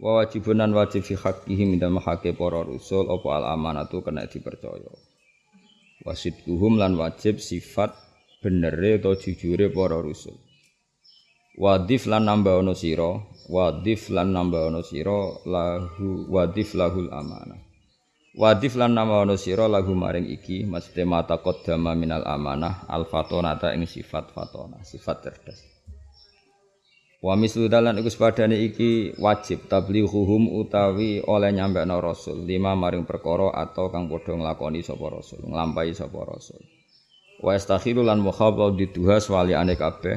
Wa wajibunan wajib fi haqqihim dalam haqqi para rusul apa al-amanatu kena dipercaya. Wasidquhum lan wajib sifat benere atau jujure para rusul. Wadif lan nambah ono sira, wadif lan nambah ono sira lahu wadif lahul amanah. Wadif lan nama ono sira lahu maring iki maksudnya mata qaddama minal amanah al fatonata ing sifat fatona, sifat cerdas. Wa mislu dalan iku sepadane iki wajib tablighuhum utawi oleh nyampekno rasul lima maring perkara atau kang padha nglakoni sapa rasul, nglampahi sapa rasul. Wa istakhiru lan mukhabab diduha swaliane kabeh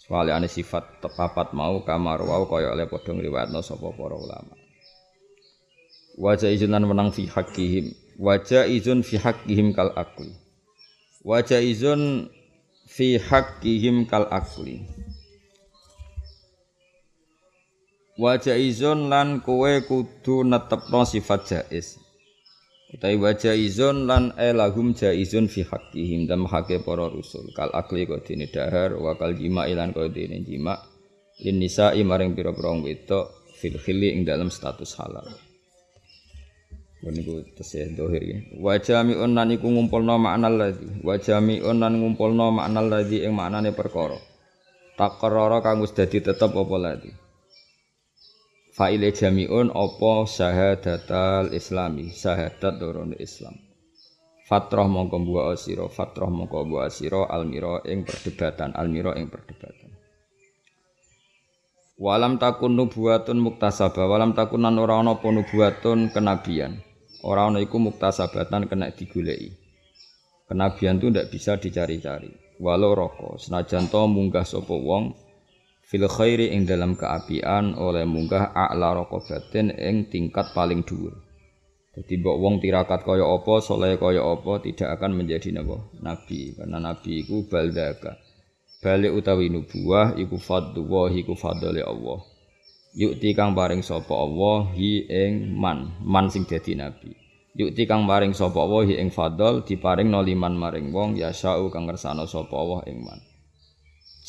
swaliane sifat tepapat mau kamar wau kaya oleh padha ngriwayatno sapa para ulama. Wajah izun lan menang fi haqqihim. Wajah izun fi haqqihim kal akli. Wajah izun fi haqqihim kal akli. Wajah izun lan kowe kudu netepno sifat jaiz. Utai wajah izun lan elahum jaizun fi haqqihim dan haqqi para rusul. Kal akli kau dini dahar wa kal jima ilan kau dini jima. Lin nisa'i maring pira-pira wedok fil khili ing dalam status halal. Niku tesih dohir ya. Wa jami'un lan iku ngumpulna makna ladzi. Wa jami'un lan ngumpulna makna ladzi ing maknane perkara. Takarrara kang wis dadi tetep apa ladzi. Fa'ile jami'un apa syahadatal islami, syahadat dorone Islam. Fatrah mongko buah asira, fatrah mongko buah asira almira ing perdebatan, almira ing perdebatan. Walam takun nubuatun muktasabah, walam takun nan ora ana nubuatun kenabian. Ora ana iku muktasabatan kena digoleki. Kenabian itu ndak bisa dicari-cari. Walau roko, senajan to munggah sapa wong fil khairi ing dalam keapian oleh munggah a'la raqabatin ing tingkat paling dhuwur. Jadi mbok wong tirakat kaya apa, saleh kaya apa tidak akan menjadi napa? Nabi. Karena nabi iku baldaka. Balik utawi nubuah iku fadlu iku fadli Allah. Yukti kang paring sapa Allah hi ing man, man sing dadi nabi. Yukti kang paring sapa Allah hi ing fadl diparing noliman maring wong ya sya'u kang ngersano sapa Allah ing man.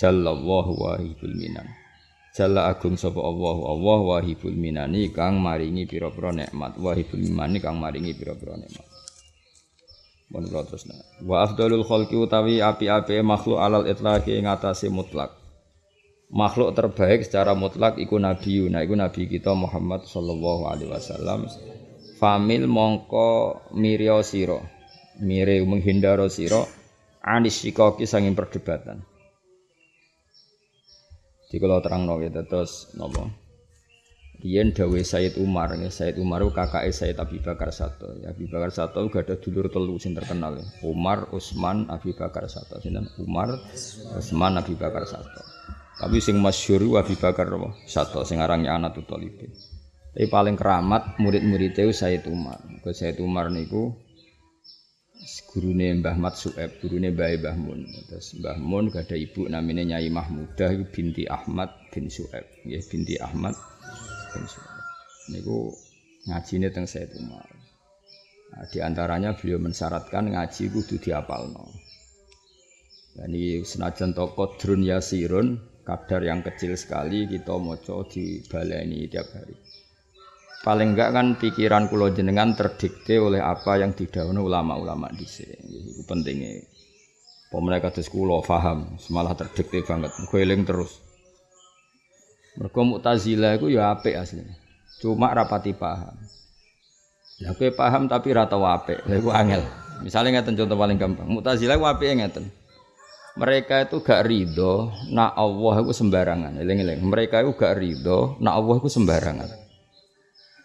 Jallallahu wahibul minan. Jalla agung sapa Allah Allah wahibul minani kang maringi pira-pira nikmat wahibul minani kang maringi pira-pira nikmat. Mun kula terusna. Wa afdalul khalqi utawi api-api makhluk alal itlaqi ing mutlak. Makhluk terbaik secara mutlak iku nabi nah iku nabi kita Muhammad sallallahu alaihi wasallam. Famil mongko mirya sira. Mire menghindaro sira anis sikoki sanging perdebatan. Di kalau terang no gitu terus nopo. Rian dawe Said Umar, ya Said Umar kakak Said Abi Bakar Sato. Ya, Abi Bakar Sato gak ada dulur telu sing terkenal ya. Umar, Utsman, Abi Bakar Sato. Sinten? Umar, Utsman, Abi Bakar Sato. Tapi sing masyhur Abi Bakar Sato sing arange anak. Tapi paling keramat murid-muridnya Said Umar. Ke Said Umar niku gurune Mbah Mat Sueb, gurune Mbah Mbah Mun. Terus Mbah Mun ada ibu namanya Nyai Mahmudah binti Ahmad bin Sueb. Nggih binti Ahmad bin Sueb. Niku ngajine teng Said Umar. Nah, di antaranya beliau mensyaratkan ngaji kudu diapalno. Dan ini senajan toko drun yasirun, kadar yang kecil sekali kita moco di baleni tiap hari paling enggak kan pikiran kulo jenengan terdikte oleh apa yang didhawuhi ulama-ulama dhisik. Iku pentingnya. Pemerintah kados kulo paham, semalah terdikte banget, eling terus. Mergo Mu'tazilah iku ya apik asline. Cuma rapati paham. Lah kowe paham tapi ra tau apik. Lah iku angel. Misalnya ngeten contoh paling gampang. Mu'tazilah ku apike ngeten. Mereka itu gak ridho nak Allah itu sembarangan. Eling-eling. Mereka itu gak ridho nak Allah itu sembarangan.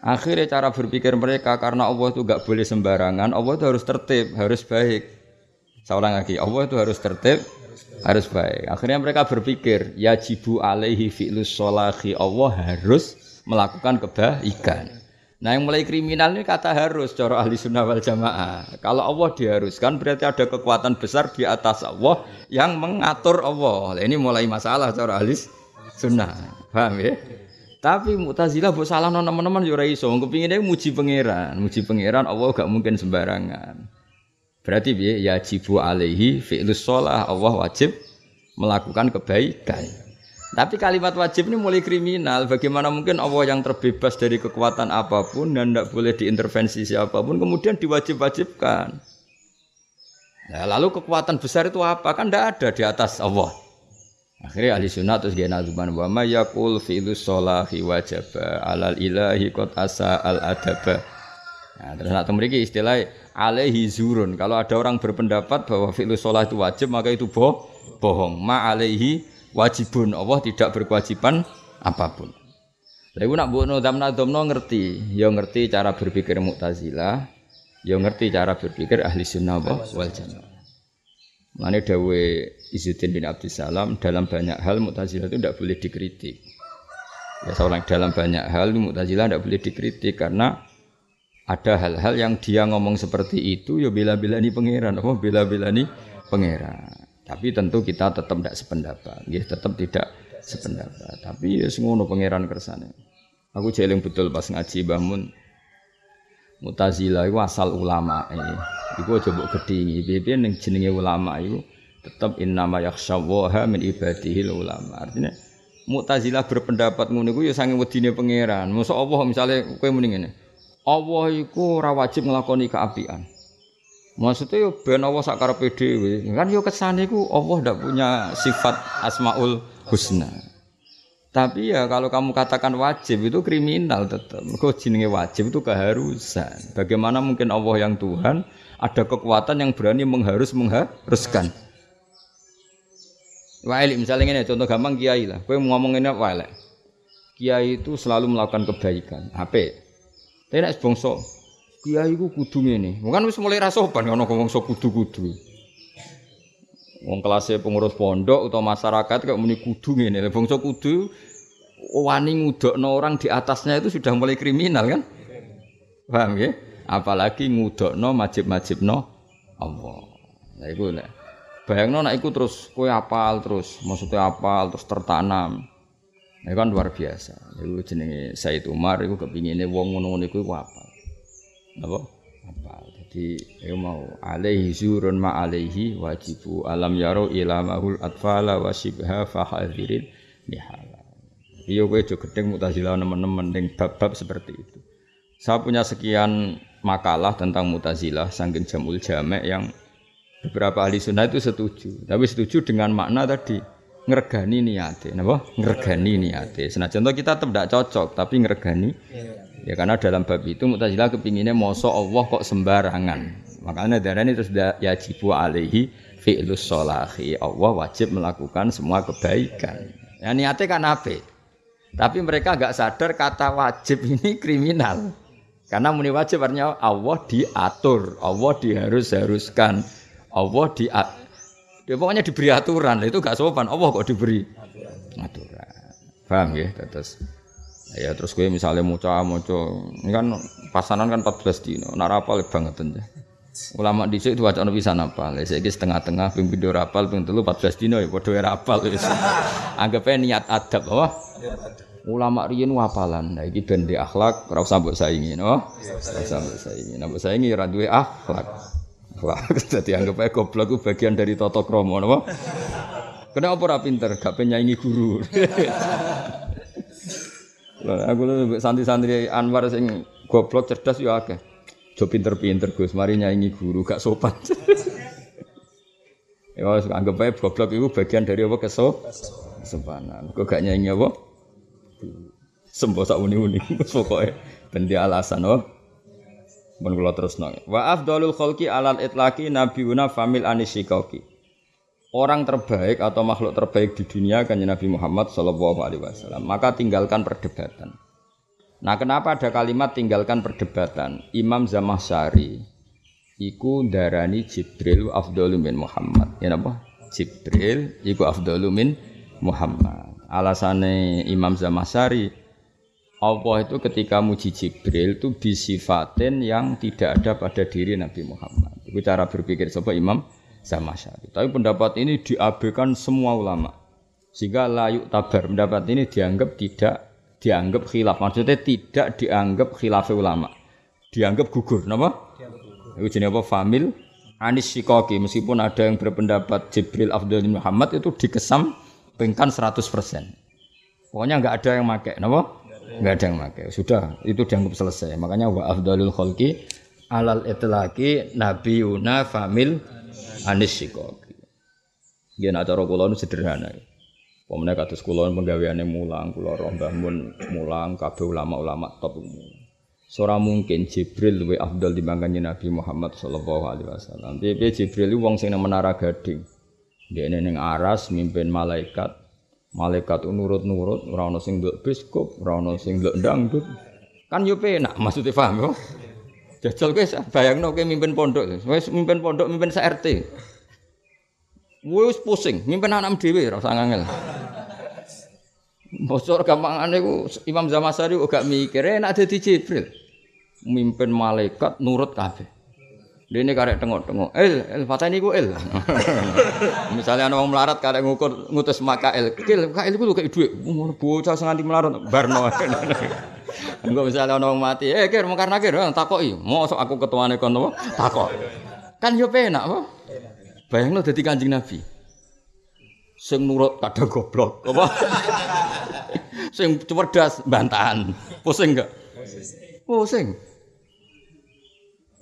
Akhirnya cara berpikir mereka karena Allah itu gak boleh sembarangan, Allah itu harus tertib, harus baik. Saya ulang lagi, Allah itu harus tertib, harus baik. Akhirnya mereka berpikir, yajibu alaihi fi'lus sholahi, Allah harus melakukan kebaikan. Nah yang mulai kriminal ini kata harus cara ahli sunnah wal jamaah. Kalau Allah diharuskan berarti ada kekuatan besar di atas Allah yang mengatur Allah. Nah, ini mulai masalah cara ahli sunnah. Paham ya? Tapi Mu'tazilah salah no teman-teman yo iso. Kepinginnya muji pangeran, muji pangeran Allah gak mungkin sembarangan. Berarti ya yajibu alaihi fi'lus sholah Allah wajib melakukan kebaikan. Tapi kalimat wajib ini mulai kriminal. Bagaimana mungkin Allah yang terbebas dari kekuatan apa pun dan tidak boleh diintervensi siapa pun kemudian diwajib-wajibkan. Nah, lalu kekuatan besar itu apa? Kan tidak ada di atas Allah. Akhirnya ahli sunnah terus gena zuban wa ma yaqul fi'lu sholahi wajaba alal ilahi qad asa al adaba. Nah, terus nak memiliki istilah alaihi zurun. Kalau ada orang berpendapat bahwa fi'lu sholah itu wajib maka itu boh, bohong. Ma alaihi wajibun. Allah tidak berkewajiban apa pun. Lalu nak bu nodam nadomno ngerti, ya ngerti cara berpikir Mu'tazilah, ya ngerti cara berpikir ahli sunnah wal jamaah. Mana dawe Izzuddin bin Abdussalam dalam banyak hal Mu'tazilah itu tidak boleh dikritik. Ya seorang dalam banyak hal Mu'tazilah tidak boleh dikritik karena ada hal-hal yang dia ngomong seperti itu ya bela-bela ini pangeran, apa bela-bela ini pangeran. Tapi tentu kita tetap tidak sependapat, ya tetap tidak sependapat. Tapi ya semua pangeran kersane. Aku jeling betul pas ngaji bangun Mutazila itu asal ulama. Iku aja mbok gedhingi. Piye ning jenenge ulama itu tetap innama yakhsyawaha min ibadihi ulama. Artinya Mu'tazilah berpendapat ngono iku ya sange wedine pangeran. Mosok Allah misalnya kowe muni ngene. Allah iku ora wajib nglakoni keapian. Maksudnya yo ben Allah sak karepe dhewe. Kan yo kesane iku Allah ndak punya sifat Asmaul Husna. Tapi ya kalau kamu katakan wajib itu kriminal tetap. Mergo jenenge wajib itu keharusan. Bagaimana mungkin Allah yang Tuhan ada kekuatan yang berani mengharus mengharuskan. Waili misalnya ini contoh gampang kiai lah. Kowe ngomong ini apa Kiai itu selalu melakukan kebaikan. Apa? Tapi nek bangsa kiai ku kudu ngene. Bukan wis mulai rasoban ono bangsa kudu-kudu. Wong kelasnya pengurus pondok atau masyarakat kayak muni kudu ngene. Bangsa kudu wani ngudokno orang di atasnya itu sudah mulai kriminal kan? Paham ya? Apalagi ngudokno majib-majibno Allah. Nah iku nek bayangno nek iku terus kowe apal terus, maksudnya apal terus tertanam. Ini kan luar biasa. Itu jenenge Said Umar itu kepinginnya wong ngono-ngono iku apal. Napa? Apal. Jadi ya mau alaihi zurun ma alaihi wajibu alam yaro ilamahul atfala wa shibha fahadirin nihal. Iya gue juga gedeng mutazila teman-teman dengan bab-bab seperti itu. Saya punya sekian makalah tentang mutazilah sangkin jamul jamek yang beberapa ahli sunnah itu setuju. Tapi setuju dengan makna tadi ngergani niate, napa? Ngergani niate. Senajan contoh kita tetap tidak cocok, tapi ngergani. Ya karena dalam bab itu mutazilah kepinginnya moso Allah kok sembarangan. Makanya darah ini terus yajibu alaihi fi'lus solahi. Allah wajib melakukan semua kebaikan. Ya niatnya kan apa? Tapi mereka agak sadar kata wajib ini kriminal. Karena muni wajib artinya Allah diatur, Allah diharus-haruskan, Allah di dia pokoknya diberi aturan, itu gak sopan. Allah kok diberi aturan. Paham ya? Terus ya terus gue misalnya muca muca ini kan pasanan kan 14 dino, narapal banget aja. Ulama dhisik itu wacana bisa napa? Lah saiki setengah-tengah ping pindho rapal ping telu 14 dino ya padha rapal wis. Anggape niat adab apa? Ulama riyen wapalan. Nah iki ben di akhlak ora usah mbok saingi, no? Ora usah mbok saingi. Nah mbok saingi ora duwe akhlak. Akhlak dadi anggap ae goblok ku bagian dari tata krama, napa? Kenapa ora pinter? Gak penyaingi guru. Lah aku lho santri-santri Anwar sing goblok cerdas ya akeh. Jo pinter-pinter Gus, mari nyaingi guru gak sopan. ya anggap ae goblok itu bagian dari apa keso? Kesopanan. Kok gak nyaingi apa? Sembo sak uni-uni pokoke ben alasan oh. Mun kula terusno. Wa afdalul khalqi alal itlaqi nabiuna famil anisikauki. Orang terbaik atau makhluk terbaik di dunia kan Nabi Muhammad Shallallahu Alaihi Wasallam. Maka tinggalkan perdebatan. Nah, kenapa ada kalimat tinggalkan perdebatan? Imam Zamahsyari iku darani Jibril afdalu min Muhammad. Ya napa? Jibril iku afdalu min Muhammad. Alasane Imam Zamahsyari Allah itu ketika muji Jibril itu bisifatin yang tidak ada pada diri Nabi Muhammad. Itu cara berpikir sebab Imam Zamasyari. Tapi pendapat ini diabaikan semua ulama. Sehingga layu tabar pendapat ini dianggap tidak dianggap khilaf. Maksudnya tidak dianggap khilaf ulama. Dianggap gugur, napa? Itu jenis apa? Famil Anis Shikoki. Meskipun ada yang berpendapat Jibril Abdul Muhammad itu dikesampingkan 100%. Pokoknya nggak ada yang pakai, napa? Nggak ada yang pakai. Sudah, itu dianggap selesai. Makanya wa afdalul khalqi alal itlaqi nabiyuna famil anis sikoki. Nggih nak cara kula sederhana. Pemene kados kula penggaweane mulang, kula roh Mbah Mun mulang, kabeh ulama-ulama top Seorang mungkin Jibril lebih afdal dibandingkan Nabi Muhammad Sallallahu Alaihi Wasallam. Tapi Jibril itu wong sing menara gading. Dia neng aras mimpin malaikat Malaikat nurut-nurut, ora ana sing nduk biskop, ora ana sing nduk dangdut. Kan yo penak, maksudnya paham yo. Jajal kowe bayangno kowe mimpin pondok, wis mimpin pondok, mimpin RT. Wis pusing, mimpin anak dhewe ora usah ngangel. Bocor gampangane ku Imam Zamasari gak mikir enak dadi Jibril. Mimpin malaikat nurut kabeh. Dene karek tengok-tengok. El, el fatani ku el. Misalnya ana wong melarat karek ngukur ngutus makael. Kil, kael ku kayak dhuwit. Ngono bocah sing nganti melarat barno. Engko misalnya ana wong mati, eh kir mungkar nakir takoki. Mosok aku ketuane kon apa? Takok. Kan yo penak apa? Bayangno dadi Kanjeng Nabi. Sing nurut kadang goblok, apa? Sing cerdas bantahan. Pusing enggak? Pusing.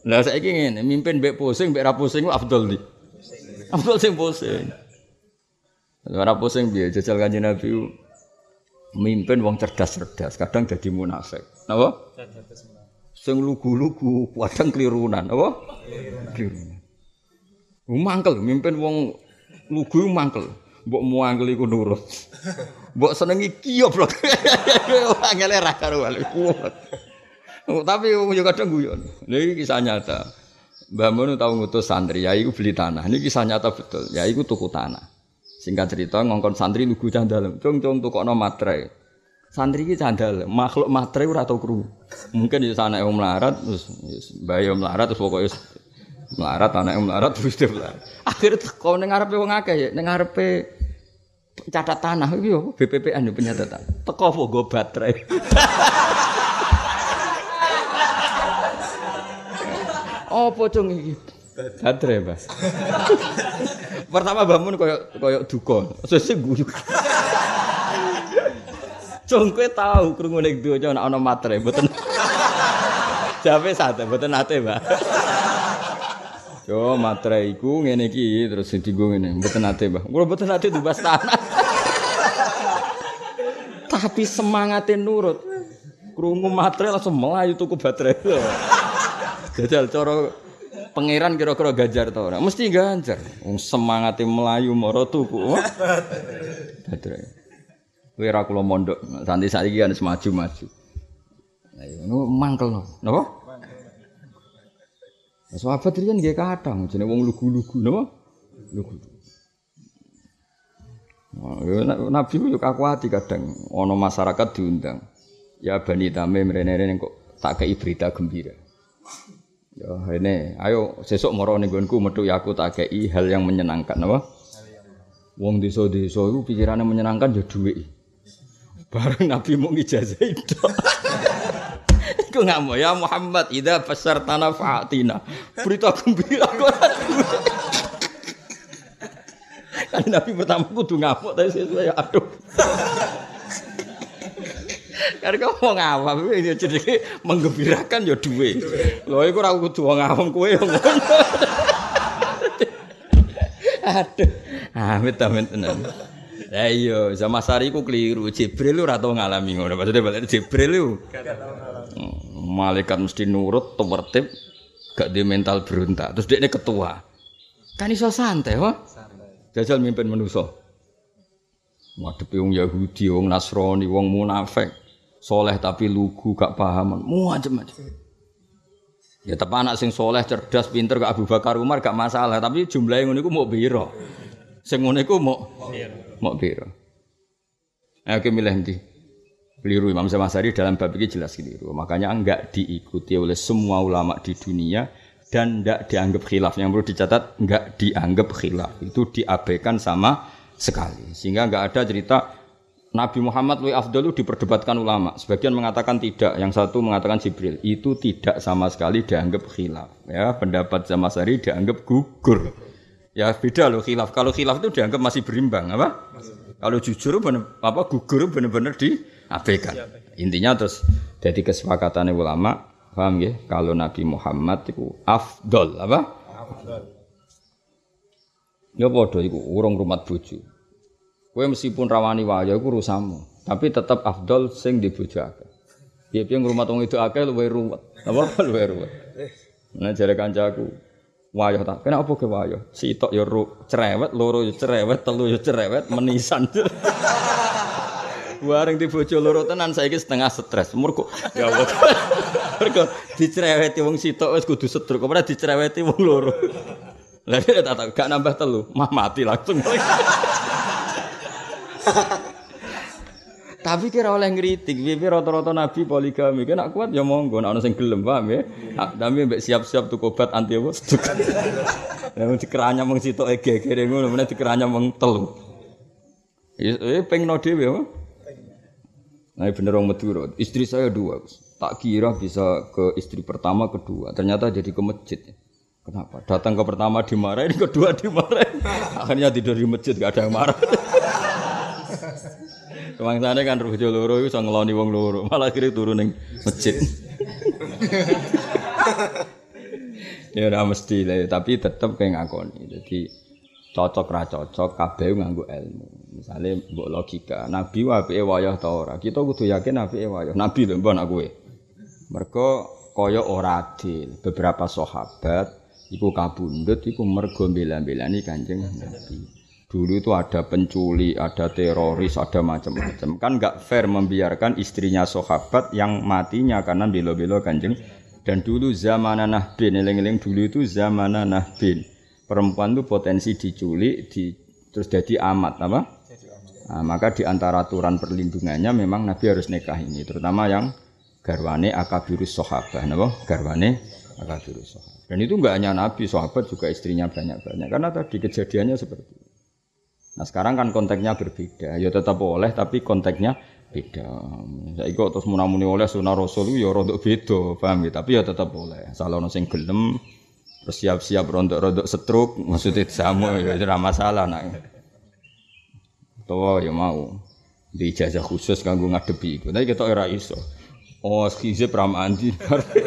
Lah saiki ngene, mimpin mbek pusing mbek ra pusing di. Afdol sing pusing. Ora pusing piye jajal kanjeng Nabi mimpin wong cerdas-cerdas, kadang jadi munafik. Napa? Sing lugu-lugu, kadang kelirunan, apa? Kelirunan. Mangkel mimpin wong lugu mangkel. Mbok muangkel iku nurut. Mbok senengi kiyo blok. Angel ra karo kuat. Tapi yo kadang guyon. Ini kisah nyata. Mbah Mun tahu ngutus santri, ya iku beli tanah. Ini kisah nyata betul. Ya iku tuku tanah. Singkat cerita ngongkon santri lugu candal. Cung cung tukokno matre. Santri iki candal, makhluk matre ora tau krungu. Mungkin di sana yang melarat terus bayi melarat terus pokoknya melarat anak yang melarat terus dia melarat. Akhirnya kau ning ngarepe wong akeh ya, ning catat tanah yo BPPN yo penyatatan. Teko go baterai. Apa cung iki? Badre, Mas. Pertama bangun koyo koyo duka. Sesuk guyu. Cung kowe tau krungu ning donya ana ana matre, mboten. Jawe sate, mboten nate, Mbak. Yo matre iku ngene iki terus dienggo ngene, mboten nate, Mbak. Kula mboten nate dubas tanah. Tapi semangatnya nurut. Krungu matre langsung melayu tuku baterai. Jajal cara pangeran kira-kira ganjar ta ora? Mesti ganjar. Wong semangate melayu mara tuku. Badre. Kowe ora mondok, santi saiki kan maju-maju. Lah ngono mangkel. Napa? Sahabat riyen nggih kadang jenenge wong lugu-lugu napa? Lugu. Nabi ku yo kakuati kadang ana masyarakat diundang. Ya Bani Tamim rene-rene kok tak kei berita gembira. Ya ini, ayo sesuk moro ning nggonku metu ya aku tak kei hal yang menyenangkan apa? Wong desa-desa iku pikirane menyenangkan ya dhuwit. Bareng Nabi mau ngijazah itu. Iku ngamuk ya Muhammad idza tanah fa'atina. Berita gembira kok Kan Nabi pertama kudu ngamuk tapi sesuai aduh. Karena kau mau ngawam, ini jadi menggembirakan ya duwe. Lho iku ora kudu wong awam kowe ngono. Aduh, amit amit tenan. Lah iya, sama sari ku keliru. Jibril ora tau ngalami ngono. Maksudnya balik Jibril lu. Hmm, malaikat mesti nurut, tertib, gak di mental berontak. Terus dia ini ketua. Kan iso santai, wah. Jajal mimpin manusa. Wadepi wong Yahudi, wong Nasrani, wong munafik soleh tapi lugu gak paham macam-macam ya tapi anak sing soleh cerdas pinter gak Abu Bakar Umar gak masalah tapi jumlahnya ngono iku mau biro sing ngono iku mau mau biro Ayo ke milih ndi Keliru Imam Samasari dalam bab ini jelas keliru. Makanya enggak diikuti oleh semua ulama di dunia dan enggak dianggap khilaf. Yang perlu dicatat enggak dianggap khilaf. Itu diabaikan sama sekali. Sehingga enggak ada cerita Nabi Muhammad lebih afdal diperdebatkan ulama. Sebagian mengatakan tidak, yang satu mengatakan Jibril. Itu tidak sama sekali dianggap khilaf. Ya, pendapat Samasari dianggap gugur. Ya beda loh khilaf. Kalau khilaf itu dianggap masih berimbang, apa? Kalau jujur bener, apa gugur benar-benar di abaikan. Intinya terus jadi kesepakatan ulama, paham ya? Kalau Nabi Muhammad itu afdol apa? Afdol. Ya padha iku urung rumah bojo. Kowe meskipun rawani wae iku urusanmu, tapi tetap afdol sing di bojo akeh. Piye-piye ngrumat wong itu akeh luwih ruwet. Apa luwih ruwet. Nah jare kancaku, wayah tak. Kenapa ke wayah? Sitok ya cerewet, loro ya cerewet, telu ya cerewet, menisan. Bareng di bojo loro tenan saiki setengah stres. Mergo ya Allah. Mergo dicereweti wong sitok wis kudu sedruk, ora dicereweti wong loro. Lah dia tak gak nambah telu, mah mati langsung. Tapi kira oleh ngeritik, piye rata-rata nabi poligami, kan kuat ya monggo, ana sing gelem paham ya. Tapi mbek siap-siap tuku obat anti apa? Lah mung dikeranya mung sitok gegere ngono, meneh dikeranya mung telu. Eh pengno apa? Nah bener orang Madura. Istri saya dua. Tak kira bisa ke istri pertama, kedua. Ternyata jadi ke masjid. Kenapa? Datang ke pertama dimarahin, kedua dimarahin. Akhirnya tidur di masjid, gak ada yang marah. Kemang sana kan rujuk loro itu ngeloni wong loro, malah kiri turun neng masjid. ya udah mesti lah, tapi tetap kayak ngakoni. Jadi cocok ra cocok kabeh nganggo ilmu. Misale mbok logika, nabi apike wayah ta ora? Kita kudu yakin apike wayah. Nabi lho mbok nak kowe. Mergo kaya ora adil. Beberapa sahabat iku kabundut iku mergo bela-belani Kanjeng Nabi. Dulu itu ada penculi, ada teroris, ada macam-macam. Kan nggak fair membiarkan istrinya sahabat yang matinya karena belo-belo Kanjeng. Dan dulu zaman Nahbin, eling-eling dulu itu zaman Nahbin perempuan itu potensi diculik, di, terus jadi amat apa? Nah, maka di antara aturan perlindungannya memang Nabi harus nikah ini, terutama yang garwane akabirus sahabat, napa? Garwane akabirus sahabat. Dan itu enggak hanya Nabi, sahabat juga istrinya banyak-banyak. Karena tadi kejadiannya seperti itu. Nah sekarang kan konteksnya berbeda. Ya tetap boleh tapi konteksnya beda. Saya ikut terus munamuni oleh sunnah Rasul ya rodok beda, paham ya? Tapi ya tetap boleh. Salah sing gelem siap-siap rontok-rontok setruk maksudnya sama ya tidak masalah nak Tawa ya mau di ijazah khusus kanggo ngadepi iku tapi kita ora iso oh skize pramandi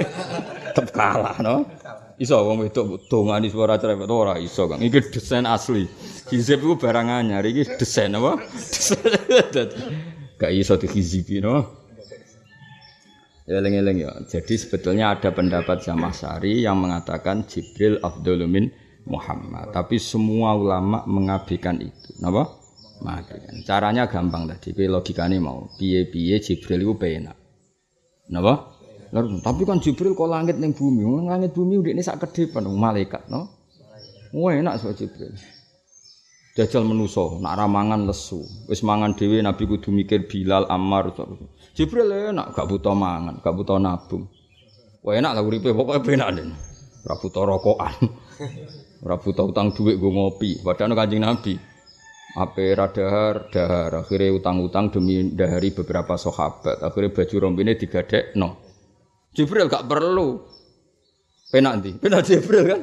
tetep kalah no iso wong wedok dongani suara cerewet ora iso Kang iki desain asli hizib iku barang anyar iki desain apa gak iso dihizibi no eling-eling ya. Jadi sebetulnya ada pendapat Zamasari yang mengatakan Jibril Abdulumin Muhammad. Tapi semua ulama mengabaikan itu. Napa? Mengabaikan. Caranya gampang tadi. logikanya mau. Piye-piye Jibril itu penak. Napa? Lalu, tapi kan Jibril kok langit ning bumi. Langit bumi udah ini sak ke depan malaikat, no? Wah enak so Jibril. Jajal menuso, nak ramangan lesu. Wis mangan dhewe Nabi kudu mikir Bilal, Ammar. Jibril enak, gak butuh mangan, gak butuh nabung. Wah enak lah uripe pokoke penak den. Ora butuh rokokan. Ora butuh utang duit gue ngopi. Padahal Kanjeng Nabi ape radahar dahar akhirnya utang-utang demi dahari beberapa sahabat akhirnya baju rombine digadek no Jibril gak perlu penak nanti penak Jibril kan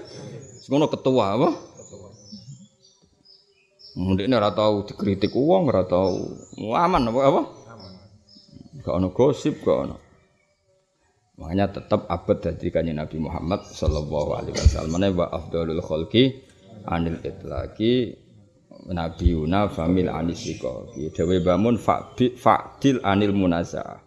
semono ketua apa Mungkin ini tahu dikritik uang, ora tahu aman apa apa? Gak ono gosip, gak ono. Makanya tetap abad dari kanjeng Nabi Muhammad Sallallahu Alaihi Wasallam. Mana wa afdalul khalqi anil itlaqi Nabi Yuna famil anisiko. Dewi bangun fa'dil anil munaza'ah.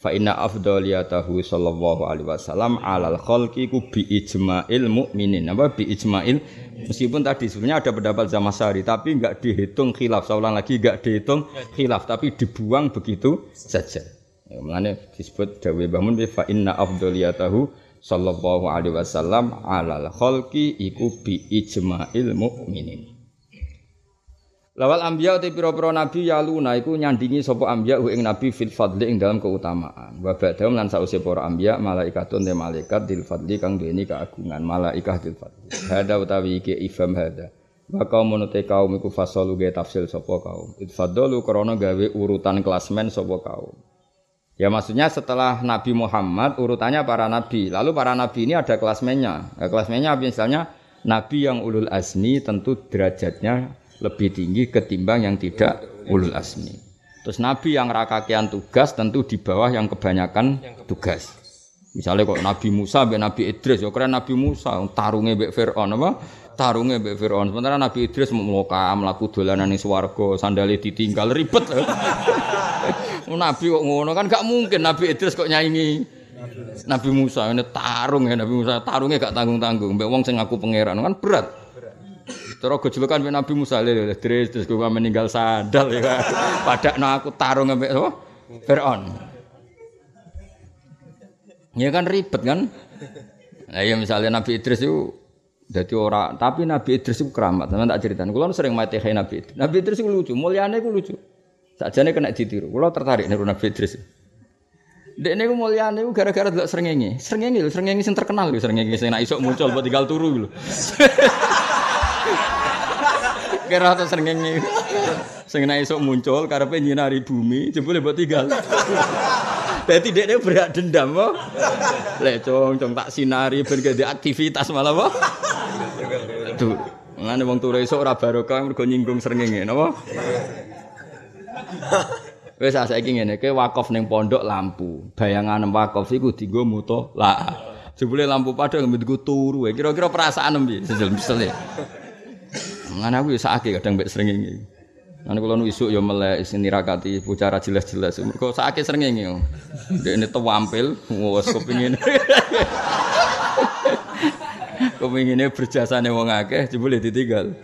Fa inna afdaliyatahu sallallahu alaihi wasallam alal khalqi ku bi ijma'il mukminin. Apa bi ijma'il meskipun tadi sebenarnya ada pendapat Zamasari tapi enggak dihitung khilaf. Saya ulang lagi enggak dihitung khilaf tapi dibuang begitu saja. Ya, Mengenai disebut Dawe Bamun fa inna afdoliyatahu sallallahu alaihi wasallam alal khalqi iku bi ijma'il mukminin. Lawal ambiya uti pira-pira nabi yaluna iku nyandingi sapa ambiya ing nabi fil fadli ing dalam keutamaan. Wa ba'dahum lan sause para ambiya malaikatun te malaikat dil fadli kang duweni keagungan malaikah dil fadli. Hada utawi iki ifam hada. Wa kaum te kaum iku fasalu ge tafsil sapa kaum. Itfadalu krana gawe urutan klasmen sapa kaum. Ya maksudnya setelah Nabi Muhammad urutannya para nabi. Lalu para nabi ini ada klasmennya. Klasmennya misalnya nabi yang ulul azmi tentu derajatnya lebih tinggi ketimbang yang tidak ulul asmi. Terus Nabi yang rakakian tugas tentu di bawah yang kebanyakan tugas. Misalnya kok Nabi Musa, be Nabi Idris, ya keren Nabi Musa, tarungnya be Fir'aun apa? Tarungnya be Fir'aun. Sementara Nabi Idris mau muka melaku dolanan swarga, sandali ditinggal ribet. Nabi kok ngono kan gak mungkin Nabi Idris kok nyanyi Nabi Musa ini tarung ya Nabi Musa tarungnya gak tanggung tanggung mbak wong sing ngaku pangeran kan berat Cara gejolokan Nabi Musa lho terus terus gua meninggal sadar ya. Kan. Padakno aku tarung ambek apa? Firaun. Ya kan ribet kan? Nah ya misalnya Nabi Idris itu jadi orang, tapi Nabi Idris itu keramat. Sama tak cerita. Kulo sering mati kayak Nabi Idris. Nabi Idris itu lucu, mulianya itu lucu. Sajane kena ditiru. Kulo tertarik niru Nabi Idris. Dek niku mulyane gara-gara delok srengenge. Srengenge lho, srengenge sing terkenal lho, srengenge sing nek isuk muncul buat tinggal turu lho. Kira atau srengenge. Sing nek esuk muncul karepe nyinari bumi, jebule mbok tinggal. Dadi dekne berak dendam apa? Lek cong cong tak sinari ben aktivitas malah apa? Tuh. Ngene wong turu esuk ora barokah mergo nyinggung srengenge, napa? Wis saiki ngene, ke wakaf ning pondok lampu. Bayangan wakaf iku dienggo muto lah. Jebule lampu padang nggo turu. Kira-kira perasaan piye? Sesel-sesel. Ngene aku ya sakake kadang mbek srengenge. Nanti kalau isuk ya melek sing nirakati bicara jelas-jelas. Mergo sakake srengenge. Dekne tewampil wes kepengin. Kepengine berjasane wong akeh jebule ditinggal.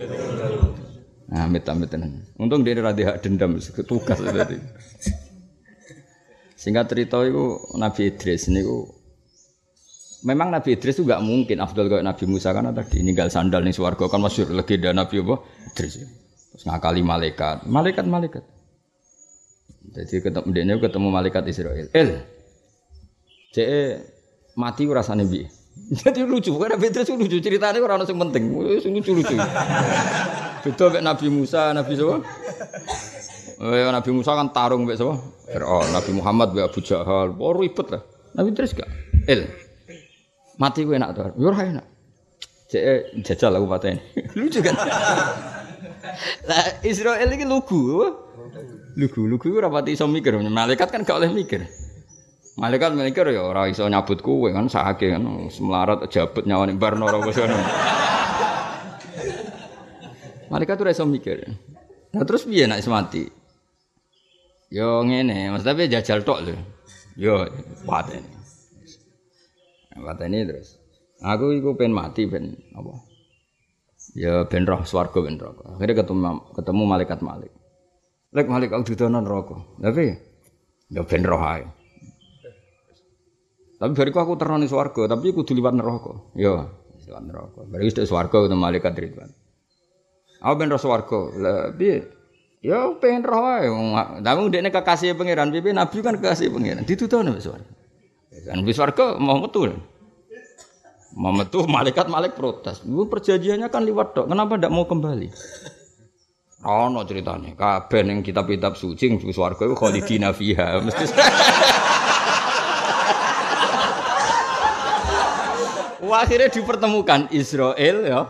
Nah, amit-amit tenan. Untung dia ora hak dendam tugas tadi. Singkat cerita itu Nabi Idris niku Memang Nabi Idris itu gak mungkin Abdul kayak Nabi Musa karena tadi ninggal sandal nih swarga kan masyur legenda Nabi apa Idris. Terus ngakali malaikat, malaikat malaikat. Jadi ketemu dia ketemu malaikat Israel. El, cek mati rasanya bi. Jadi lucu, karena Nabi Idris lucu ceritanya orang yang penting, lucu lucu. Beda kayak Nabi Musa, Nabi siapa? Eh, Nabi Musa kan tarung mbek sapa? Fir'aun, Nabi Muhammad mbek Abu Jahal. Oh ribet lah. Nabi Idris gak? El. Mati gue enak tuh. Yo enak. Cek eh, jajal aku paten. Lucu kan? Lah Israel ini lugu. Lugu, lugu ora pati iso mikir. Malaikat kan gak oleh mikir. Malaikat mikir ya ora iso nyabut kowe kan sakake kan semelarat jabut nyawane barno ora wis Malaikat ora iso mikir. Nah terus piye nek mati? Yo ngene, maksudnya jajal tok lho. Yo paten. Pateni terus. Aku iku pengen mati ben apa? Ya ben roh swarga ben neraka. Akhirnya ketemu ketemu malaikat Malik. Lek Malik aku didono neraka. Tapi ya ben roh ae. Tapi bariku aku terno ning swarga, tapi kudu liwat neraka. Ya, liwat neraka. Bariku wis swarga ketemu malaikat Ridwan. Aku ben roh swarga. Piye? Ya pengen roh ae. Tapi ndekne kekasih pangeran, piye nabi kan kekasih pangeran. Ditutono wis swarga. Kan wis warga mau metu. Mau metu malaikat malaikat protes. Lu perjanjiannya kan liwat dok. Kenapa tidak mau kembali? Oh, no ceritanya. Kabeh yang kitab-kitab suci warga itu khalidina fiha. Mesti akhirnya dipertemukan Israel ya.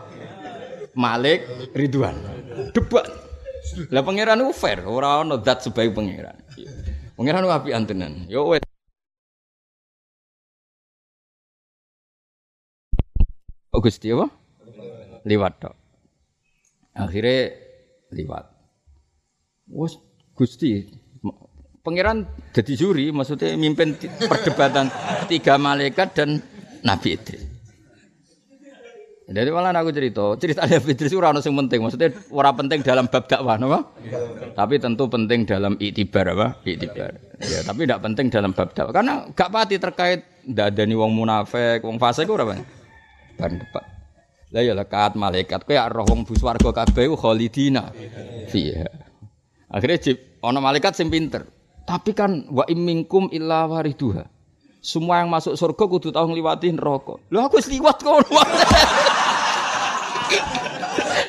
Malik Ridwan. Debat. Lah pangeran itu fair, ora ono sebagai pangeran. Pangeran itu api antenan. Yo wes. Gusti apa? Liwat tok. Akhirnya liwat. Wes Gusti pangeran jadi juri maksudnya mimpin perdebatan tiga malaikat dan Nabi Idris. Jadi malah aku cerita, cerita Nabi Idris itu orang penting, maksudnya orang penting dalam bab dakwah, apa? Tapi tentu penting dalam itibar apa? Itibar. Ya, tapi tidak penting dalam bab dakwah, karena gak pati terkait tidak ada nih wong munafik, wong fasik itu apa? Ban depan. Lah ya lekat malaikat kowe roh wong bus warga kabeh khalidina fiha. Akhirnya jip ana malaikat sing pinter. Tapi kan wa imminkum illa wariduha. Semua yang masuk surga kudu tau ngliwati neraka. Lho aku wis liwat kok.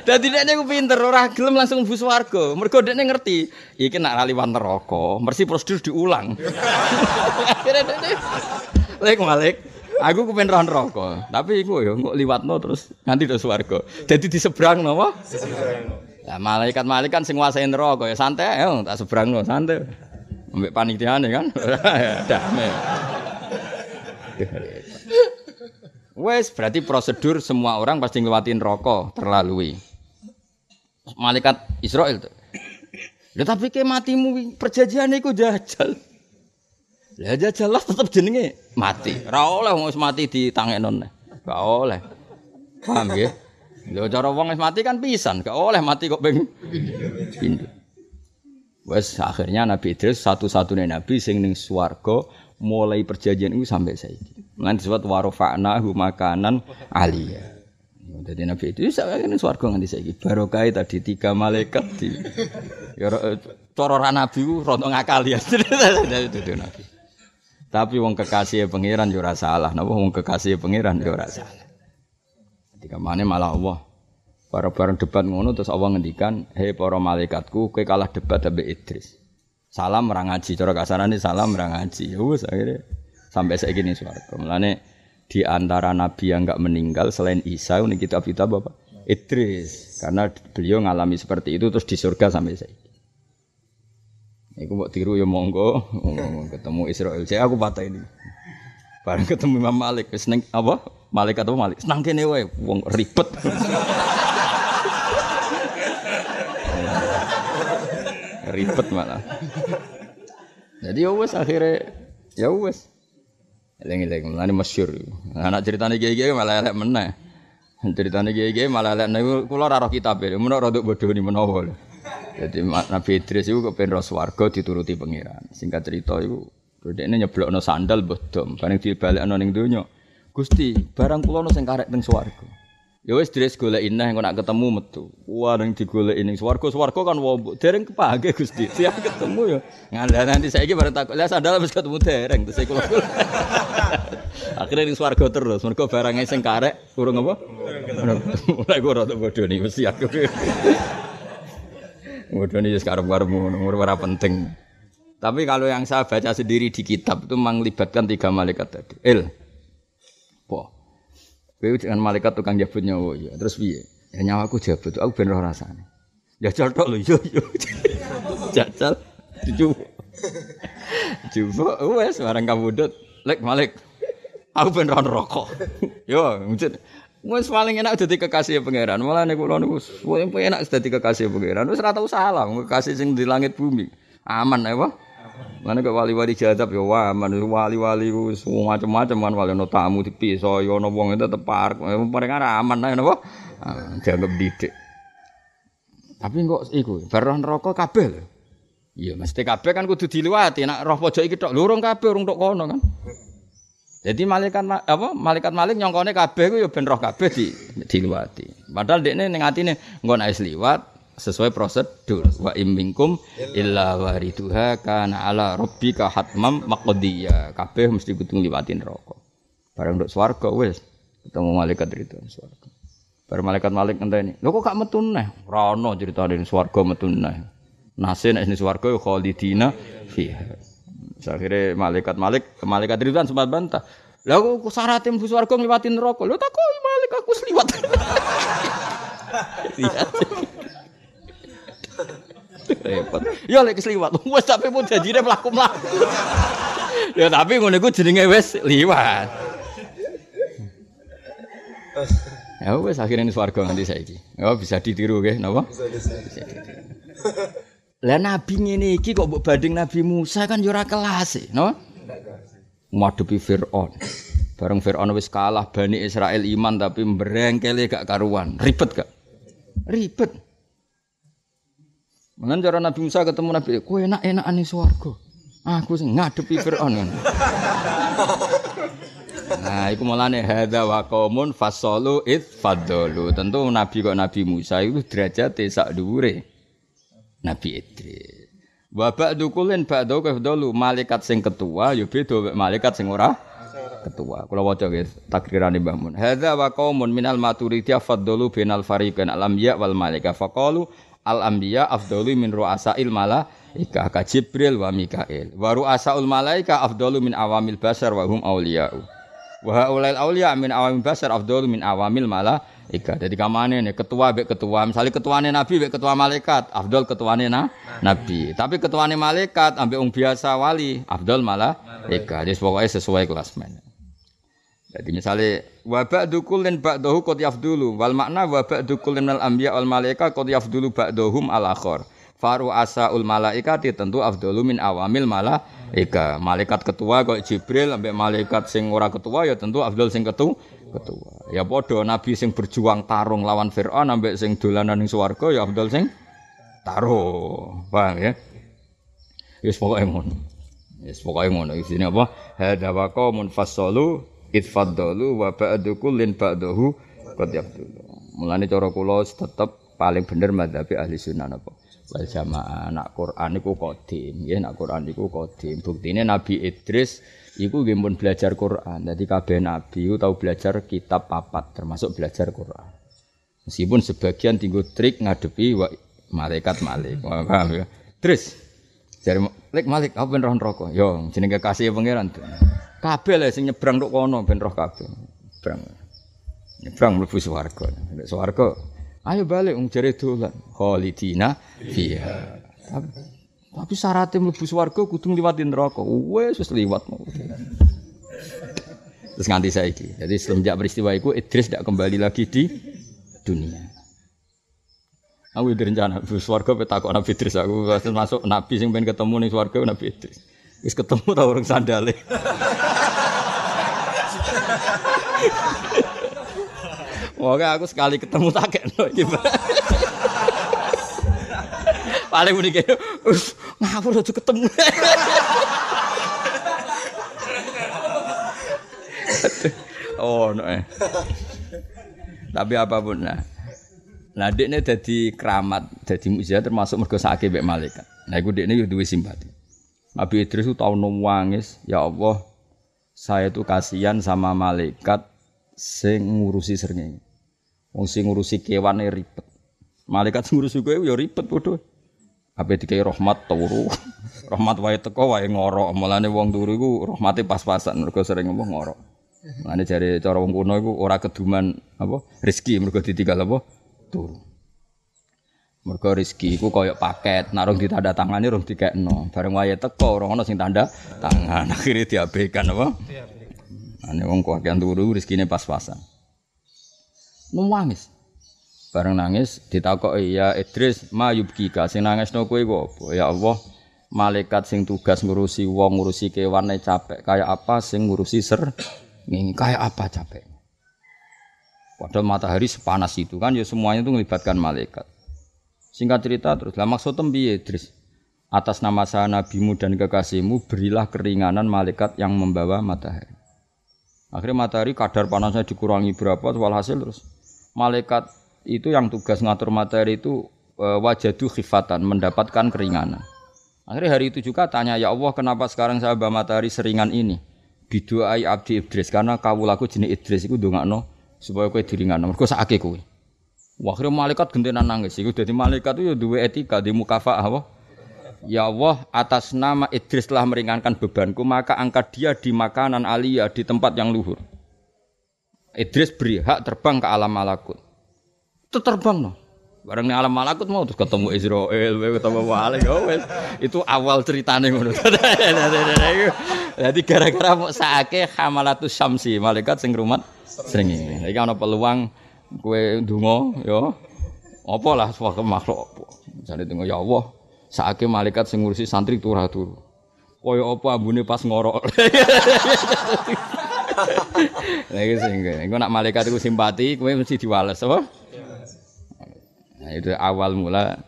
Dadi dekne ku pinter ora gelem langsung bus warga. Mergo dekne ngerti, iki nak liwat neraka, mesti prosedur diulang. Akhirnya dekne Lek Malik, aku kepen roh neraka, tapi iku ya kok liwatno terus nganti do swarga. Dadi di seberang napa? Lah malaikat malaikat kan sing nguasai neraka ya santai ya tak seberangno santai. Ambek panitiane kan. Damai. Wes berarti prosedur semua orang pasti ngelewatin rokok terlalui malaikat Israel tuh. Ya tapi ke perjanjian itu jajal. Ya jajal lah tetap jenenge mati. Ora oleh wong mati di tangenon. Gak oleh. Paham ya? Lho cara wong wis mati kan pisan, gak oleh mati kok ping. Wes akhirnya Nabi Idris satu-satunya nabi sing ning swarga mulai perjanjian itu sampai saiki. Lan disebut warofa'na makanan aliyah. Jadi Nabi itu bisa ini swarga nganti saiki. Barokah tadi tiga malaikat di. Ya cara Nabi ku rontok ngakal ya. Itu Nabi. Tapi wong kekasih pangeran yo ora salah. Napa wong kekasih pangeran yo salah. Ketika mana malah Allah para bareng debat ngono terus Allah ngendikan, "Hei para malaikatku, kowe kalah debat ambek Idris." Salam merang ngaji, cara kasarane salam merang ngaji. Ya wis akhirnya sampai saiki ning swarga. Mulane di antara nabi yang enggak meninggal selain Isa ini kitab kitab apa? Idris karena beliau ngalami seperti itu terus di surga sampai saya. Iku mau tiru ya monggo, ketemu Israel. Saya aku patah ini. Bareng ketemu Imam Malik, seneng apa? Malik atau Malik? Senang kene wae, wong ribet. ribet malah. Jadi ya wes akhirnya ya wes Eling-eling, mulane masyhur. Anak ceritane kiai-kiai malah elek meneh. Ceritane kiai-kiai malah elek niku kula ora roh kitab e. Mun ora nduk bodoni menawa lho. Jadi Nabi Idris itu kepen roh swarga dituruti pangeran. Singkat cerita iku dhekne nyeblokno sandal bodom, bareng dibalekno ning donya. Gusti, barang kula ono sing karek teng swarga. Ya wis dres golek ineh engko nak ketemu metu. Wah ning digoleki ning swarga-swarga kan wombok dereng kepake Gusti. Siap ketemu ya. Ngandha nanti saiki bareng takut. Lah sandal wis ketemu dereng terus kula. Akhirnya ning swarga terus. Mergo barang sing karek urung apa? Mulai kok rada bodoni mesti aku. Bodoni wis karep-karep ngono, ora penting. Tapi kalau yang saya baca sendiri di kitab itu melibatkan tiga malaikat tadi. Il. Po. Kowe dengan malaikat tukang jabut nyawa ya. Terus piye? Ya nyawaku jabut, aku ben roh rasane. Jajal tok lho yo yo. Jajal dicoba. Coba wes barang kabudut. Lek Malik. Aku ben roh rokok. Yo, mungkin Wes paling enak dadi kekasih pangeran. Malah niku kula niku enak dadi kekasih pangeran. Wis ora tau salah, kekasih sing di langit bumi. Aman ya, Pak. Mana ke wali-wali jadab ya wah, mana wali-wali semua macam-macam kan wali no tamu dipisah, yo no wong itu tepar, paling aman lah nopo, dianggap didik. Tapi kok iku, baru rokok kabel. Iya, mesti kabel kan kudu diliwati, nak roh pojok iki tok, lurung kabel, urung tok kono kan. Jadi malaikat apa malaikat malik nyongkone kabeh ku ya ben roh kabeh di diliwati. Padahal dekne ning atine engko nek liwat sesuai prosedur. Wa immingkum illa wariduha kana ala rabbika hatmam maqdiya kabeh mesti kudu ngliwati neraka. Bareng nduk swarga wis. Ketemu malaikat itu swarga. Bareng malaikat malik ngenteni lho kok gak metu neh? Ora ono critane swarga metu neh. Nase nek swarga ya khalidina fiha akhirnya malaikat malik malaikat Ridwan sempat bantah lah kok syaratnya mlebu swarga ngliwati neraka lho tak kok malik aku sliwat Iya. Repot. Ya lek kesliwat. Wes tapi pun janjine mlaku-mlaku. ya tapi ngono iku jenenge wis liwat. Ya wes akhirnya ini swarga nanti saiki. Oh bisa ditiru nggih napa? Bisa ditiru. Lah nabi ngene iki kok mbok banding Nabi Musa kan yo ora kelas e, no? Ngadepi Firaun. Bareng Firaun wis kalah Bani Israel iman tapi mbrengkele gak karuan. Ribet gak? Ribet. Mengen cara Nabi Musa ketemu Nabi, "Kowe enak-enak ning swarga." Aku sing ngadepi Firaun. Nah, iku mulane hadza wa qaumun fasalu id faddalu. Tentu nabi kok Nabi Musa itu derajate sak dhuwure Nabi Idris. Wa ba'du kullin ba'du kafdalu malaikat sing ketua ya beda malaikat sing ora ketua. Kula waca guys takrirane Mbah Mun. Hadza wa qaumun minal maturidiyah faddalu bainal fariqain al anbiya wal malaika faqalu al anbiya afdalu min ru'asail malaika ka Jibril wa Mikail. Wa ru'asaul malaika afdalu min awamil basar wa hum auliya'u. Wa haulail auliya min awamil basar afdalu min awamil malaika. Jadi kamane nih ketua bek ketua, misalnya ketuane nabi bek ketua malaikat, afdal ketuane na nabi. Tapi ketuane malaikat ambek wong biasa wali, afdal malaika. Jadi pokoknya sesuai kelasmen. Jadi misalnya wa ba'du kullin ba'dahu qad yafdulu wal makna wa ba'du kullin al anbiya wal malaika qad yafdulu ba'dahum al akhar. Faru asaul malaikati tentu afdalu min awamil malaika. Malaikat ketua kok Jibril sampai malaikat sing ora ketua ya tentu afdal sing ketu ketua. Ya padha nabi sing berjuang tarung lawan Firaun sampai sing dolanan ning swarga ya afdal sing taruh. Paham ya? Wis pokoke ngono. Wis pokoke ngono. Isine apa? Hadza wa qaumun fassalu itfaddalu wa ba'du kullin ba'dahu qad yabdulu. Mulane cara kula tetep paling bener madzhabi ahli sunnah apa? Wal jamaah nak Quran iku qadim, nggih nak Quran iku qadim. Buktine Nabi Idris iku nggih pun belajar Quran. Dadi kabeh nabi tau belajar kitab papat termasuk belajar Quran. Meskipun sebagian tinggu trik ngadepi wa malaikat malik. Paham ya? Terus Jare Lek Malik apa ben roh neraka? Yo jenenge kekasih pangeran. Kabeh le sing nyebrang tok kono ben roh kabeh. Nyebrang. Nyebrang mlebu swarga. Nek swarga ayo balik wong jare dolan. Khalidina fiha. Tapi, tapi syaratnya mlebu swarga kudu ngliwati neraka. Wes wis liwat. Terus nganti saiki. Jadi semenjak peristiwa itu Idris tidak kembali lagi di dunia. Aku udah rencana, swarga petakok Nabi Idris aku masuk Nabi sing pengen ketemu nih swarga Nabi Idris. Wis ketemu tau orang sandale. Oke aku sekali ketemu tak kena iki. Paling muni kene, ngawur aja ketemu. oh, no. Eh. Tapi apa pun nah. Nah, dekne dadi keramat, dadi mukjizat termasuk mergo sakit mbek malaikat. Nah, iku dekne yo duwe simpati. Nabi Idris itu tahu nangis, ya Allah, saya itu kasihan sama malaikat sing ngurusi srengenge. Wong sing ngurusi kewane ribet. Malaikat ngurusi kowe ya ribet padha. Apa dikai rahmat turu. rahmat wae teko wae ngoro. Mulane wong turu iku rahmate pas-pasan mergo sering ngomong ngoro. Mulane jare cara wong kuno iku ora keduman apa rezeki mergo ditinggal apa turu. Mergo rezeki iku koyok paket, nek rong ditanda tangane rong dikekno. Bareng wae teko ora ono sing tanda tangan. Akhire diabaikan apa? Ane wong kakean turu rezekine pas-pasan. Nangis. Bareng nangis ditakoki ya Idris, ma yubkika sing nangisno kowe apa? Ya Allah, malaikat sing tugas ngurusi wong ngurusi kewane capek kayak apa sing ngurusi ser nging kayak apa capek Padahal matahari sepanas itu kan ya semuanya itu melibatkan malaikat. Singkat cerita terus, lah maksud piye Idris? Atas nama saya nabimu dan kekasihmu berilah keringanan malaikat yang membawa matahari. Akhirnya matahari kadar panasnya dikurangi berapa, walhasil terus malaikat itu yang tugas ngatur matahari itu e, wajadu khifatan, mendapatkan keringanan. Akhirnya hari itu juga tanya, ya Allah kenapa sekarang saya bawa matahari seringan ini? Biduai abdi Idris, karena kawulaku jenis Idris itu dongakno supaya kue diringan. Sakake kowe. Wah, akhirnya malaikat gentenan nangis. Iku jadi malaikat itu ya dua etika di mukafa apa? Ya Allah, atas nama Idris telah meringankan bebanku, maka angkat dia di makanan alia di tempat yang luhur. Idris beri hak terbang ke alam malakut. Itu terbang no. Barang alam malakut mau terus ketemu Israel, ketemu Malik, oh, itu awal ceritanya ngono. Jadi gara-gara mau saake hamalatus syamsi, malaikat sing rumat sering. Iki ana peluang kue dungo ya apa lah suatu makhluk apa misalnya dungo ya Allah saake malaikat sing ngurusi santri turah turu kaya apa ambune pas ngorok lagi sehingga iku nak malaikat itu simpati kue mesti diwales apa nah itu awal mula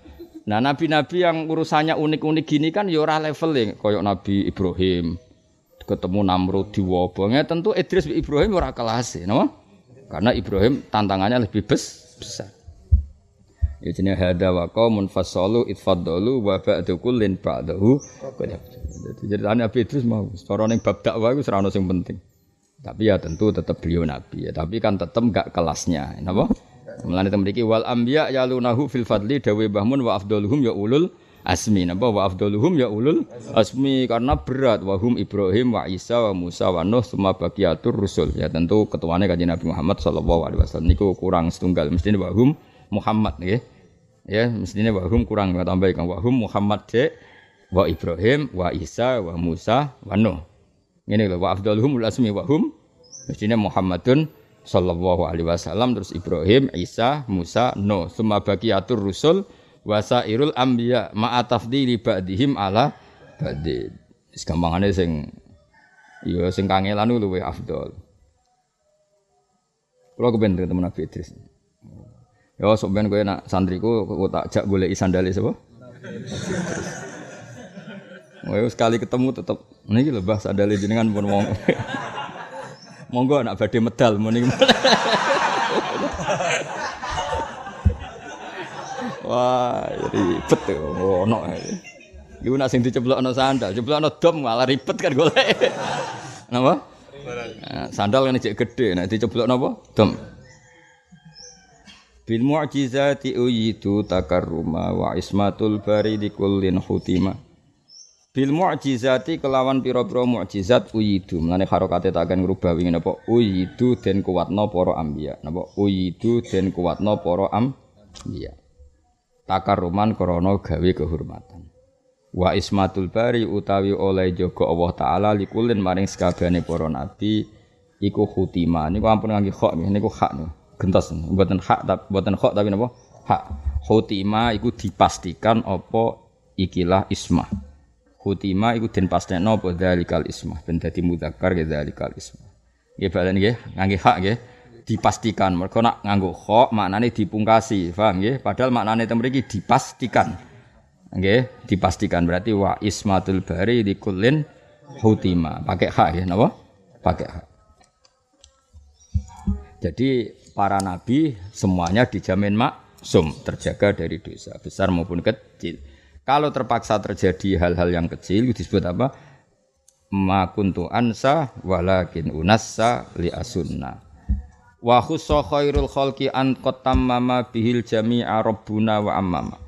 nah nabi-nabi yang urusannya unik-unik gini kan ya ora level kaya nabi Ibrahim ketemu Namrud di wabongnya tentu Idris Ibrahim ora kelas, napa? Karena Ibrahim tantangannya lebih bes, besar. Ya jenenge hada wa qaumun fasalu itfaddalu wa ba'du kullin ba'dahu. Jadi Nabi Idris mau cara ning bab dakwah iku ora ono sing penting. Tapi ya tentu tetap beliau nabi ya, tapi kan tetap enggak kelasnya. Napa? Mulane mriki wal anbiya yalunahu fil fadli dawe bahmun wa afdaluhum ya ulul asmi. Napa? Wa afdaluhum ya ulul asmi. Karena berat. Wahum Ibrahim wa Isa wa Musa wa Nuh semua bagiatur rusul. Ya tentu ketuanya kanjeng Nabi Muhammad sallallahu alaihi wasallam niku kurang setunggal. Mesti wahum Muhammad nggih. Ya, mestinya wahum kurang tambah kan. Wahum Muhammad de wa Ibrahim wa Isa wa Musa wa Nuh. Ini loh wa afdaluhum asmi wahum mestinya Muhammadun sallallahu alaihi wasallam terus Ibrahim, Isa, Musa, Nuh. Semua bagiatur rusul wasairul anbiya ma'a tafdili ba'dihim ala ba'din. Wis gampangane sing ya sing kangelan luwih afdol. Kalau kebenar teman Nabi Idris. Ya sok ben kowe nak santriku kok tak jak goleki sandale sapa? Oh, sekali ketemu tetep niki lho Mbah sandale jenengan pun wong. Monggo nak badhe medal muni. Wah, ribet tuh, ono. Iku nak sing diceblokno sandal, ceblokno dom malah ribet kan golek. Napa? Nah, sandal kan cek gede, nek diceblokno apa? Dom. Bil mu'jizati uyitu takarruma wa ismatul bari di kullin hutima. Bil mu'jizati kelawan pira-pira mu'jizat uyidu. Mulane harokate tak akan ngrubah wingi napa uyidu den kuwatno para anbiya. Napa uyidu den kuwatno para anbiya. Takarruman krana gawe kehormatan. Wa ismatul bari utawi oleh jaga Allah taala likulin maring sekabehane para nabi iku khutima. Niku ampun ngangge kok niku hak niku gentos buatan hak tapi buatan hak tapi napa hak hutima iku dipastikan apa ikilah ismah hutima iku den pastekno apa dzalikal ismah. Ben dadi mudzakkar ya dzalikal ismah. Nggih balen nggih. Ngangge hak nggih. Dipastikan. Mergo nak nganggo hak maknane dipungkasi paham nggih? Padahal maknane temriki dipastikan. Nggih dipastikan. Berarti wa ismatul bari kullin hutima pakai hak ya napa? Pakai hak. Jadi para nabi semuanya dijamin maksum, terjaga dari dosa besar maupun kecil. Kalau terpaksa terjadi hal-hal yang kecil disebut apa? Ma kuntu ansa walakin unassa li asunna. Wa khussa khairul khalqi an qatamma bihil jami'a rabbuna wa ammama.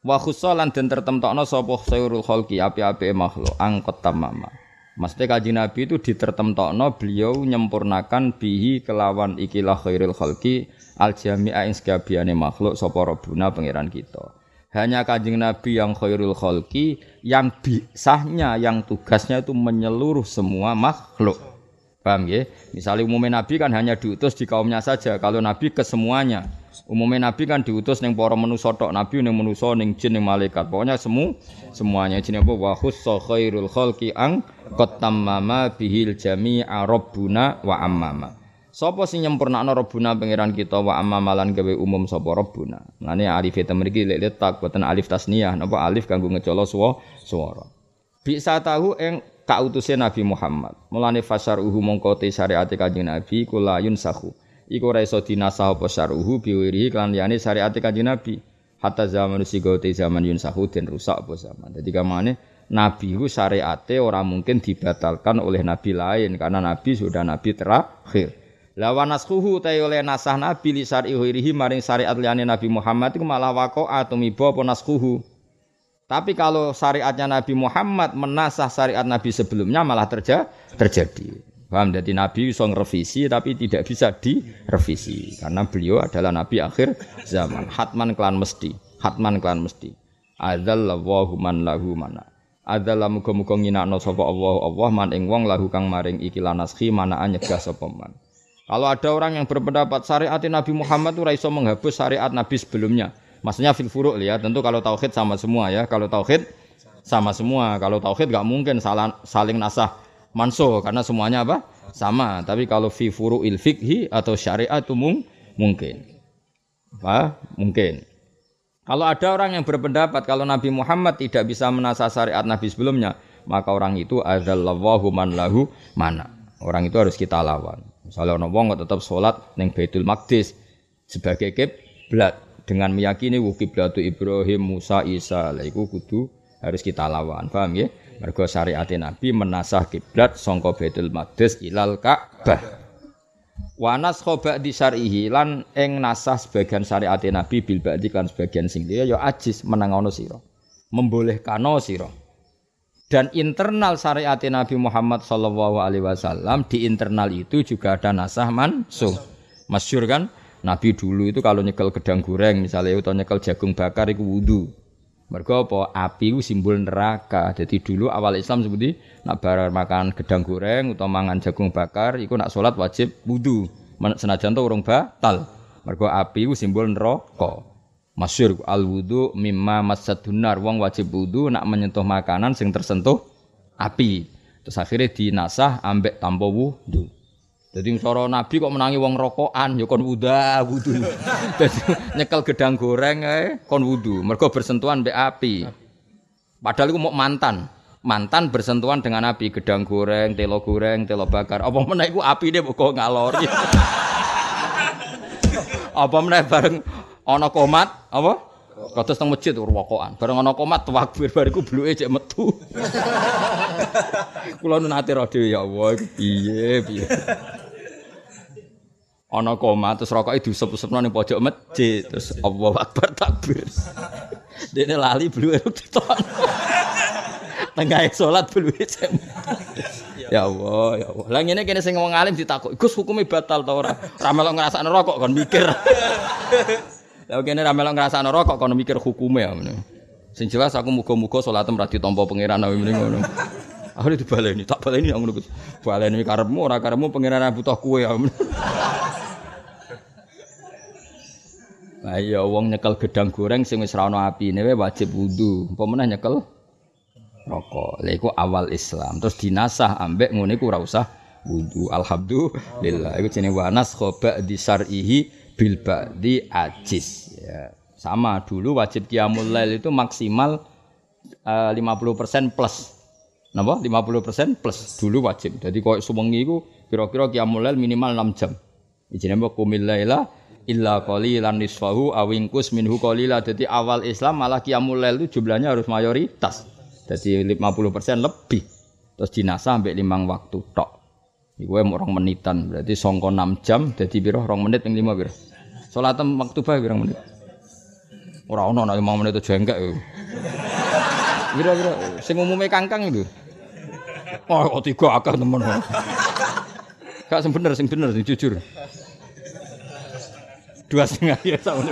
Wa khussa lan den tertemtokno sapa khairul khalqi api-api makhluk ang qatamma. Maksudnya kaji Nabi itu ditertemtokno beliau nyempurnakan bihi kelawan ikilah khairil khalqi al jami'a ing makhluk sapa robuna pangeran kita. Hanya kanjeng Nabi yang khairul khalqi yang bisahnya yang tugasnya itu menyeluruh semua makhluk. Paham ya? Misalnya umumnya Nabi kan hanya diutus di kaumnya saja. Kalau Nabi ke semuanya. Umumnya Nabi kan diutus neng para manusa tok, Nabi neng manusa neng jin neng malaikat. Pokoknya semu semuanya jin apa wa khussa khairul khalqi ang qatamama bihil jami'a rabbuna wa ammama. Sapa sing nyempurnakno Rabbuna pangeran kita wa ammama lan gawe umum sapa Rabbuna. Mane alif eta mriki lek letak boten alif tasniyah napa alif kanggo ngecolo swara. Bisa tahu eng kautuse Nabi Muhammad. Mulane fasaruhu mongko te syariat kanjeng Nabi kula yunsahu iku ora iso dinasah apa syar'uhu biwiri kan liyane syariat Kanjeng Nabi. Hatta zaman sigote zaman Yun den rusak apa zaman. Dadi kamane Nabi itu syariate orang mungkin dibatalkan oleh nabi lain karena nabi sudah nabi terakhir. Lawan naskhuhu ta oleh nasah nabi li syar'i maring syariat liyane Nabi Muhammad itu malah waqa'a tumiba apa naskhuhu. Tapi kalau syariatnya Nabi Muhammad menasah syariat Nabi sebelumnya malah terja terjadi. Paham? Jadi Nabi bisa revisi tapi tidak bisa direvisi karena beliau adalah Nabi akhir zaman. Hatman klan mesti, hatman klan mesti. Adzallahu man lahu mana. Adzalla muga-muga nginakno sapa Allah Allah man ing wong lahu kang maring iki lanaskhi manaan nyegah sapa man. Kalau ada orang yang berpendapat syariat Nabi Muhammad itu raiso menghapus syariat Nabi sebelumnya. Maksudnya fil furuk ya. Tentu kalau tauhid sama semua ya. Kalau tauhid sama semua. Kalau tauhid gak mungkin saling nasah manso karena semuanya apa? Sama. Tapi kalau fi furu'il fikhi atau syariat itu mung, mungkin. Apa? Mungkin. Kalau ada orang yang berpendapat kalau Nabi Muhammad tidak bisa menasah syariat Nabi sebelumnya, maka orang itu adzallahu man lahu mana. Orang itu harus kita lawan. Misalnya orang wong tetap sholat neng Baitul Maqdis sebagai kiblat dengan meyakini wu kiblatu Ibrahim, Musa, Isa. Lah iku kudu harus kita lawan. Paham ya? Mergo syariat Nabi menasah kiblat sangka Baitul Maqdis ilal Ka'bah. Wanas khoba di syarihi lan eng nasah sebagian syariat Nabi bil ba'di kan sebagian sing dia ya ajis menangono sira. Membolehkano sira. Dan internal syariat Nabi Muhammad sallallahu alaihi wasallam di internal itu juga ada nasah mansuh. Masyur kan? Nabi dulu itu kalau nyekel gedang goreng misalnya atau nyekel jagung bakar itu wudu. Mergo apa? Api itu simbol neraka. Jadi dulu awal Islam seperti nak barang makan gedang goreng atau mangan jagung bakar, itu nak sholat wajib wudu. Senajan tuh urung batal. Mergo api itu simbol neraka. Masyur al wudu mimma masadunar wong wajib wudu nak menyentuh makanan sing tersentuh api. Terus akhirnya dinasah ambek tanpa wudu. Jadi cara Nabi kok menangi wong rokokan ya kon wuda wudu. Dadi nyekel gedang goreng ae kon wudu. Mergo bersentuhan mbek api. Padahal iku mau mantan. Mantan bersentuhan dengan api, gedang goreng, telo goreng, telo bakar. Apa meneh iku apine kok ngalori. apa meneh bareng ana komat, apa? Kados teng masjid rokokan. Bareng ana komat takbir bariku bluke cek metu. Kula nate ro dhewe ya Allah, piye piye ana koma terus rokoke diusep-usepno ning pojok masjid terus Allahu Akbar takbir. Dene lali bluwe diton. Tengah salat bluwe Ya Allah, ya Allah. Lah ngene kene sing wong alim ditakok, "Gus hukume batal ta ora?" Ra melok rokok kon mikir. Lah kene ra melok ngrasakno rokok kon mikir hukume ya. Sing jelas aku muga-muga salatem ra ditampa pangeran awe mrene ngono. Akhirnya dibaleni, tak baleni ngono Gus. Baleni karepmu ora karepmu pangeran butuh kue ya. Lah iya wong nyekel gedang goreng sing wis ra ono apine wajib wudu. Apa meneh nyekel rokok. Lha iku awal Islam. Terus dinasah ambek ngene iku ora usah wudu. Alhamdulillah. Iku jenenge wanas khoba di syar'ihi bil ba'di ajis. Ya. Sama dulu wajib qiyamul lail itu maksimal uh, eh, 50% plus. Napa? 50% plus dulu wajib. Jadi koyo suwengi iku kira-kira qiyamul lail minimal 6 jam. Jenenge kumil laila illa qalilan nisfahu awingkus minhu qalila. Jadi awal Islam malah qiyamul lail itu jumlahnya harus mayoritas. Jadi 50% lebih. Terus dinasa sampai limang waktu tok. Iku orang menitan, berarti songko 6 jam, jadi biro orang menit yang 5 biro. Salat waktu bae biro menit. Ora ono nek 5 menit jengkek. Biro biro sing umume kangkang itu. Oh, tiga akeh temen. Gak sing bener, sing bener, sing jujur dua setengah ya sama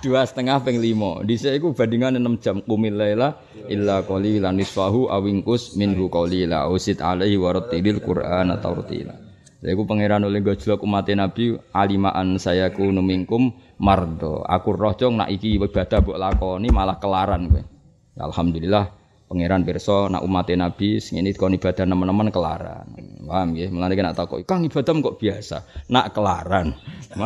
dua setengah peng limo di saya itu bandingan enam jam kumil lela illa koli lanisfahu awingkus minhu la usit alaihi warotilil quran atau rotila saya itu pangeran oleh gojlok umat nabi alimaan saya ku numingkum mardo aku rohjong nak iki ibadah buat lakoni malah kelaran gue alhamdulillah pangeran pirsa nak umat Nabi sing ini kon ibadah teman-teman kelaran. Paham nggih? Mulane nak takok, "Kang ibadah kok biasa?" Nak kelaran.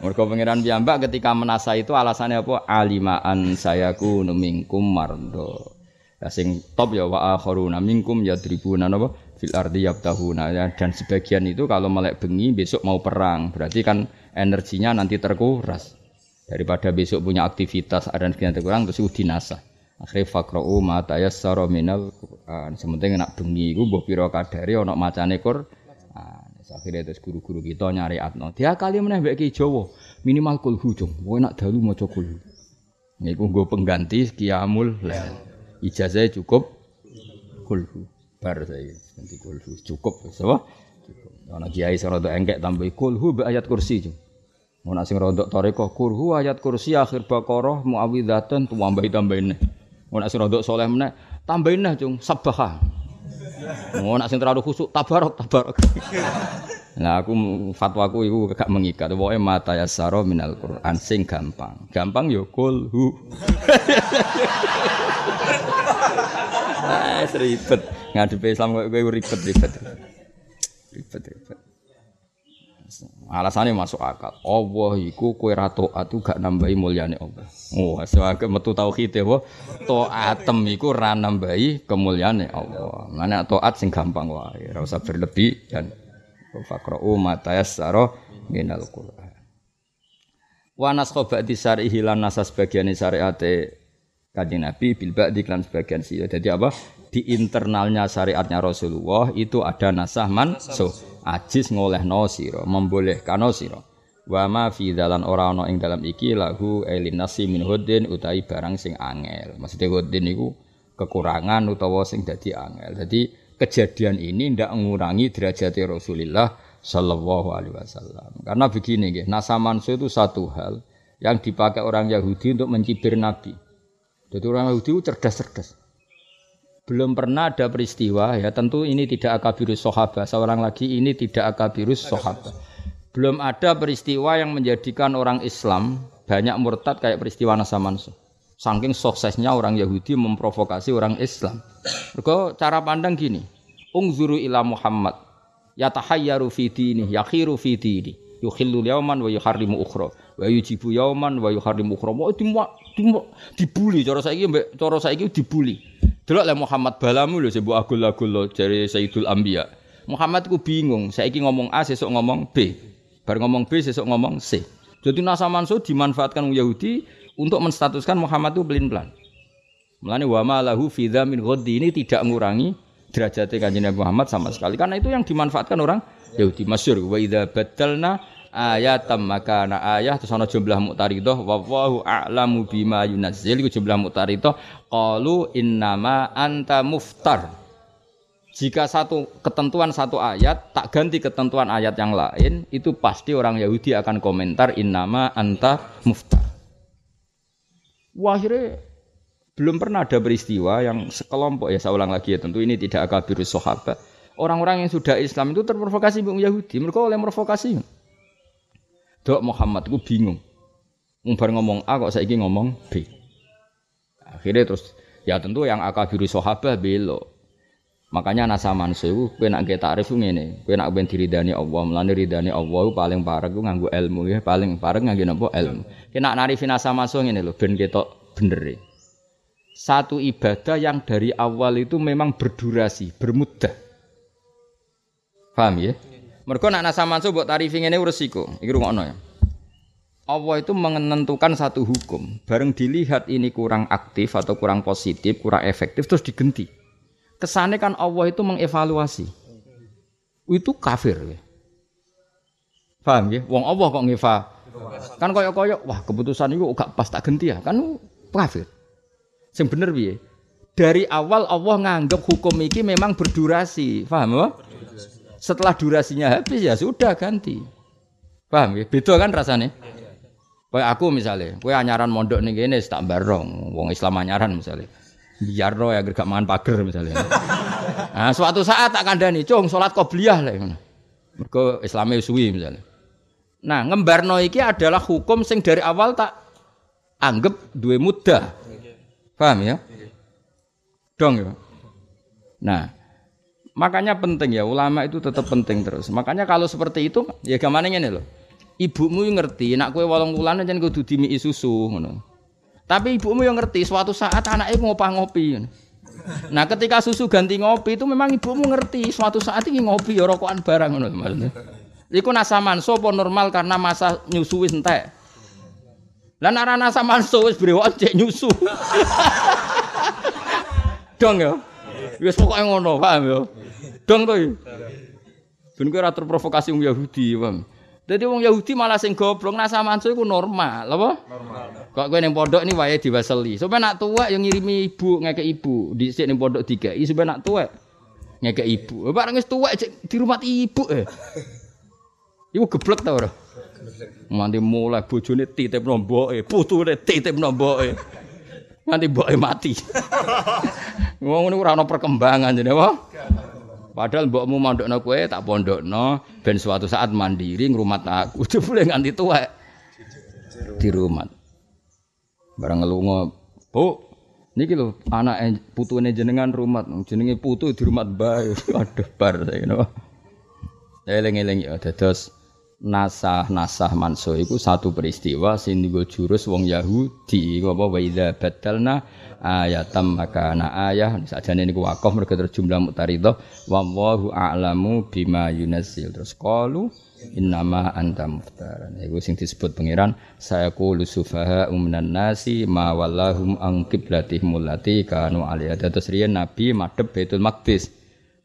Mergo pangeran piyambak ketika menasa itu alasannya apa? Alimaan sayaku numingkum mardo. Ya sing top ya wa akharuna minkum yadribuna napa fil ardi yabtahuna ya dan sebagian itu kalau melek bengi besok mau perang berarti kan energinya nanti terkuras daripada besok punya aktivitas ada yang terkurang terus dinasah Akhire faqra'u ma tayassara minal Qur'an. Sementing nak bengi iku mbok pira kadare ana macane Qur'an. Akhirnya terus guru-guru kita nyari atno. Dia kali meneh mbek Jawa, minimal kulhu jong. Kowe nak dalu maca kulhu. Niku nggo pengganti qiyamul lail. Ijazah cukup kulhu. Bar saya ganti kulhu cukup apa? Cukup. Ana kiai sing rada engkek tambah kulhu be ayat kursi. Mau nasi rodok toriko kurhu ayat kursi akhir bakoroh muawidatan tuambahi tambahin. Mau nak sing rodok soleh meneh, tambahin nah cung sabaha. Mau nak sing terlalu khusuk tabarok tabarok. Nah aku fatwaku itu gak mengikat. Pokoke mata ya saro minal Quran sing gampang. Gampang yo kulhu. Ah, ribet. Ngadepi Islam kok kowe ribet ribet. Ribet ribet. Alasannya masuk akal. Allah iku kowe ra taat gak nambahi mulyane Allah. Oh, sewage metu tauhid ya, Taatem iku ra nambahi kemuliaane Allah. Mana taat sing gampang wae, ora usah berlebih dan faqra'u ma tayassara minal Qur'an. Wa naskha ba'di syar'ihi lan nasa sebagian syariate Kanjeng Nabi bil ba'di lan sebagian sih. Jadi apa? Di internalnya syariatnya Rasulullah itu ada nasah mansuh ajis ngolehno sira membolehkano sira. Wa ma fi dalan ora ana ing dalam iki lahu elinasi min hudin utawi barang sing angel. Maksudnya hudin niku kekurangan utawa sing dadi angel. Jadi kejadian ini ndak mengurangi derajat Rasulullah Shallallahu Alaihi Wasallam. Karena begini nggih nasamansu itu satu hal yang dipakai orang Yahudi untuk mencibir Nabi. Jadi orang Yahudi itu cerdas-cerdas belum pernah ada peristiwa ya. Tentu ini tidak akabirus sahabat seorang lagi ini tidak akabirus sahabat belum ada peristiwa yang menjadikan orang Islam banyak murtad kayak peristiwa Nasamansu saking suksesnya orang Yahudi memprovokasi orang Islam. Mereka cara pandang gini. Ungzuru ila Muhammad. Yatahayyaru fi dini yakhiru fi dini. Yukhillu yauman wa yuharrimu ukhra. Wa yujibu yauman wa yuharrimu ukhra. Mau dibuli cara saiki mbek cara saiki dibuli Delok le Muhammad balamu lho mbok agul-agul lho jare Sayyidul Anbiya. Muhammad ku bingung, saiki ngomong A sesuk ngomong B. Bar ngomong B sesuk ngomong C. Jadi Nasa Mansur dimanfaatkan Yahudi untuk menstatuskan Muhammad itu pelin-pelan. Mulane wa ma lahu fi min ghaddi ini tidak mengurangi derajatnya kanjeng Nabi Muhammad sama sekali. Karena itu yang dimanfaatkan orang Yahudi. Masyur wa idza badalna ayatam maka ana ayah terus ana jumlah muqtaridah wallahu a'lamu bima yunazzil iku jumlah muqtaridah qalu innama anta muftar jika satu ketentuan satu ayat tak ganti ketentuan ayat yang lain itu pasti orang Yahudi akan komentar innama anta muftar wahire belum pernah ada peristiwa yang sekelompok ya saya ulang lagi ya tentu ini tidak akabirus sahabat orang-orang yang sudah Islam itu terprovokasi Yahudi mereka oleh provokasi Dok Muhammad ku bingung. Ngomong A kok saiki ngomong B. Akhirnya terus ya tentu yang akabiru sahabat belo. Makanya nasa mansu kowe nak ge takrif ngene, kowe nak ben diridani Allah, melane ridani Allah paling parek ku nganggo ilmu ya, paling parek nganggo napa ilmu. Kena narifi nasa mansu ngene lho ben ketok bener. E. Satu ibadah yang dari awal itu memang berdurasi, bermudah. Paham ya? Mereka nak nasa mansuh buat tarifi ini resiko. Iki rungokno ya. Allah itu menentukan satu hukum. Bareng dilihat ini kurang aktif atau kurang positif, kurang efektif, terus digenti. Kesannya kan Allah itu mengevaluasi. Itu kafir. Ya. Paham ya? Wong Allah kok ngeva. Kan koyok-koyok, wah keputusan itu gak pas tak ganti ya. Kan kafir. Yang bener piye? Dari awal Allah nganggap hukum ini memang berdurasi. Paham ya? Setelah durasinya habis ya sudah ganti. Paham ya? Beda kan rasanya? Kayak aku misalnya, kue anyaran mondok nih gini, tak barong, wong Islam anyaran misalnya. Biar roh ya gak mangan pagar misalnya. Nah, suatu saat tak kandani, cung sholat qobliyah lah. Mereka Islamnya suwi misalnya. Nah, ngembarno iki adalah hukum sing dari awal tak anggap dua mudah. Paham ya? Dong ya. Nah, Makanya penting ya ulama itu tetap penting terus. Makanya kalau seperti itu ya gimana ini loh. Ibumu yang ngerti, nak kue walong bulan aja kudu dimi susu ngono. Tapi ibumu yang ngerti suatu saat anaknya ngopah ngopi. Nah ketika susu ganti ngopi itu memang ibumu ngerti suatu saat ini ngopi ya rokokan barang ngono maksudnya. Iku nasaman sopo normal karena masa nyusu wis entek. Lah nek nasa manso wis nyusu. Dong ya. Wis pokoke ngono, paham ya? Dong to. Ben kowe ora terprovokasi wong Yahudi, paham. Dadi wong Yahudi malah sing goblok nak samansu iku normal, apa? Normal. Kok kowe ning pondok ini wae diwaseli. Sampe nak tuwek yang ngirimi ibu ngeke ibu, dhisik ning pondok dikai sampe nak tuwek ngeke ibu. Bareng wis tuwek di rumah ibu eh. Iku geblek ta ora? Nganti mulai bojone titipno mboke, putune titipno mboke. Nganti mboke mati. Wong niku ora ana perkembangan jenenge apa? Padahal mbokmu mondokno kowe tak pondokno ben suatu saat mandiri ngrumat aku. Jebule nganti tuwek. Di rumah. Barang ngelunga, "Bu, niki lho anak putune jenengan rumah, jenenge putu di rumah bae." Aduh bar saya ngono. Eling-eling ya dados nasah-nasah mansuh iku satu peristiwa sing dienggo jurus wong Yahudi. Iku apa? Wa idza badalna ayatam makana ayah. Sakjane niku wakaf mergo terus jumlah mutaridah wallahu a'lamu bima yunazzil. Terus qalu innama anta muftaran iku sing disebut pangeran saya qulu sufaha minan nasi ma wallahum an qiblatihim allati kanu alaiha terus riyen nabi madhep Baitul Maqdis.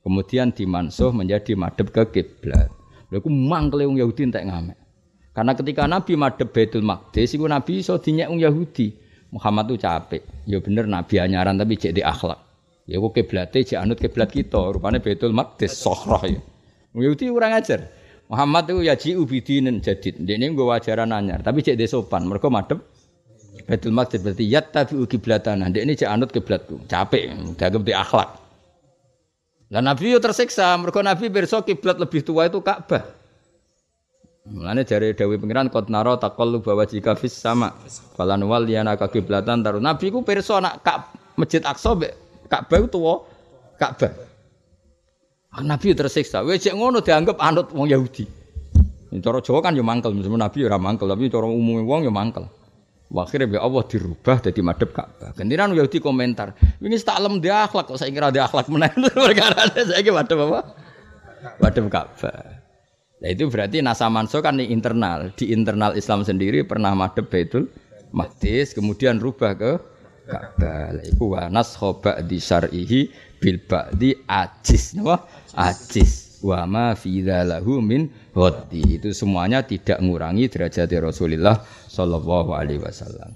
Kemudian dimansuh menjadi madhep ke kiblat Lha iku mangkle wong Yahudi entek ngamek. Karena ketika Nabi madhep Baitul Maqdis iku Nabi iso dinyek wong Yahudi. Muhammad tuh capek. Ya bener Nabi anyaran tapi cek di akhlak. Ya kok kiblate cek anut kiblat kita, rupane Baitul Maqdis sohroh ya. Wong Yahudi kurang ajar. Muhammad itu ya ji ubidinen jadid. Ini gue wajaran anyar, tapi cek de sopan. Mereka madep Baitul Maqdis berarti yat tapi kiblatana. Dia ini cek anut kiblatku. Capek, dagem di akhlak. Lah Nabi yo tersiksa, mergo Nabi pirsa kiblat lebih tua itu Ka'bah. Mulane jare Dewi Pangeran qad naro taqallu bawa jika fis sama. Falan wal yana ka kiblatan taru. Nabi ku pirsa nak Ka'bah Masjid Aqsa mbek Ka'bah itu tua Ka'bah. Ah, Nabi tersiksa. Wes cek ngono dianggap anut wong Yahudi. Cara Jawa kan yo mangkel, Nabi ora mangkel, tapi cara umumnya wong yo mangkel. Akhirnya be Allah dirubah jadi madep Ka'bah. Gantiran Yahudi komentar, ini tak lem dia akhlak kok saya kira dia akhlak menaik perkara saya kira madep apa? Madep Ka'bah. Nah itu berarti nasa manso kan di internal, di internal Islam sendiri pernah madep Baitul Maqdis, kemudian rubah ke Ka'bah. Iku wa naskhoba di syar'ihi bil ba'di ajis, napa? Ajis. Wa ma fi lahu min hoti. Itu semuanya tidak mengurangi derajat Rasulullah sallallahu alaihi wasallam.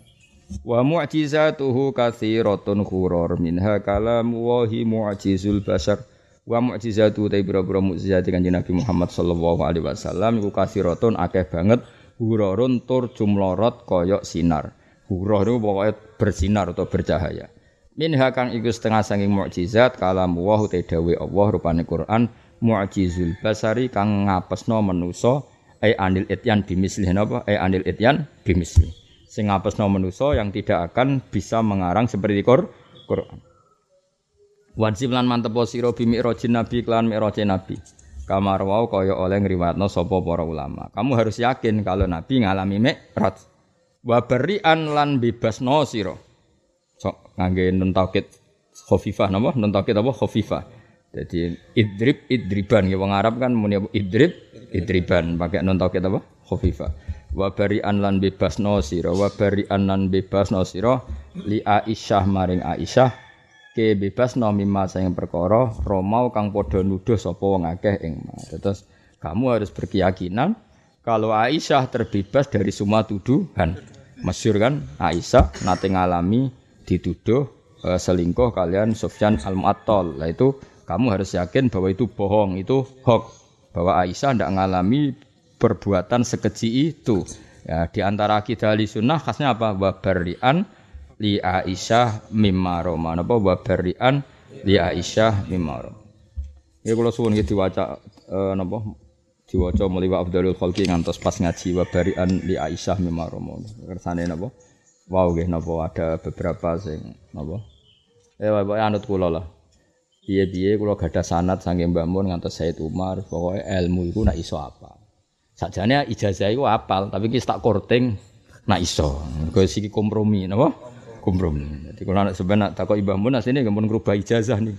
Wa mu'jizatuhu katsiratun khurur minha kalam wahi mu'jizul basar. Wa mu'jizatu ta ibra-ibra kanjeng Nabi Muhammad sallallahu alaihi wasallam iku katsiratun akeh banget hururun tur jumlorot koyok sinar. Hurur itu pokoknya bersinar atau bercahaya. Minha kang iku setengah sanging mukjizat kalam wa te dawe Allah rupane Quran mu'jizul basari kang ngapesno manusa ai anil ityan bimisli napa? Ai anil ityan bimisli. Sing ngapesno manusa yang tidak akan bisa mengarang seperti Quran. Wajib lan mantep sira bi mi'rajin nabi klan mi'rajin nabi. Kamar wau kaya oleh ngriwatno sapa para ulama. Kamu harus yakin kalau nabi ngalami mi'raj. Wa berian lan bebasno sira. Sok ngangge nun taukid khafifah napa? Nun apa? Khafifah jadi idrib idriban. Ya wong Arab kan muni idrib idriban. Pakai non tauhid apa? Khafifa wa bari'an lan bebas no sira. Wa bari'an lan bebas no sira. Li Aisyah maring Aisyah ke bebas no mimma sing perkara romau kang padha nuduh sapa wong akeh ing terus kamu harus berkeyakinan kalau Aisyah terbebas dari semua tuduhan. Masyur kan? Aisyah nate ngalami dituduh e, selingkuh kalian Sufyan al-Mu'attal. Lah itu kamu harus yakin bahwa itu bohong itu hoax bahwa Aisyah tidak mengalami perbuatan sekeji itu. Ya, di antara kita di sunnah khasnya apa? Wabarian li Aisyah mimma Roma. Apa wabarian li Aisyah mimma Roma. Ya kalau suwun gitu diwaca eh, napa diwaca mulai wa Khalqi ngantos pas ngaji wabarian li Aisyah mimma Roma. Kersane napa? Wow nggih napa ada beberapa sing napa? Eh wae anut kula lah. Piye-piye kula gadah sanad saking Mbah Mun ngantos Said Umar, pokoke ilmu iku nak iso apa. Sakjane ijazah iku apal, tapi ki tak korting nak iso. Kok siki kompromi napa? Kompromi. Jadi kalau anak sebenarnya tak kok Mbah Mun asline nggih ngrubah ijazah nih.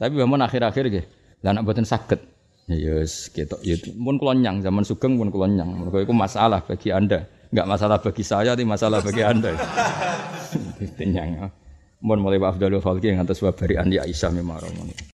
Tapi Mbah Mun akhir-akhir nggih, lah anak boten saged. Ya yes, gitu. Ya mun kula nyang zaman sugeng pun kula nyang. Iku masalah bagi Anda. Enggak masalah bagi saya, tapi masalah bagi Anda. Nyang. Mohon mulai Pak Abdul Falki yang atas wabari Andi Aisyah memang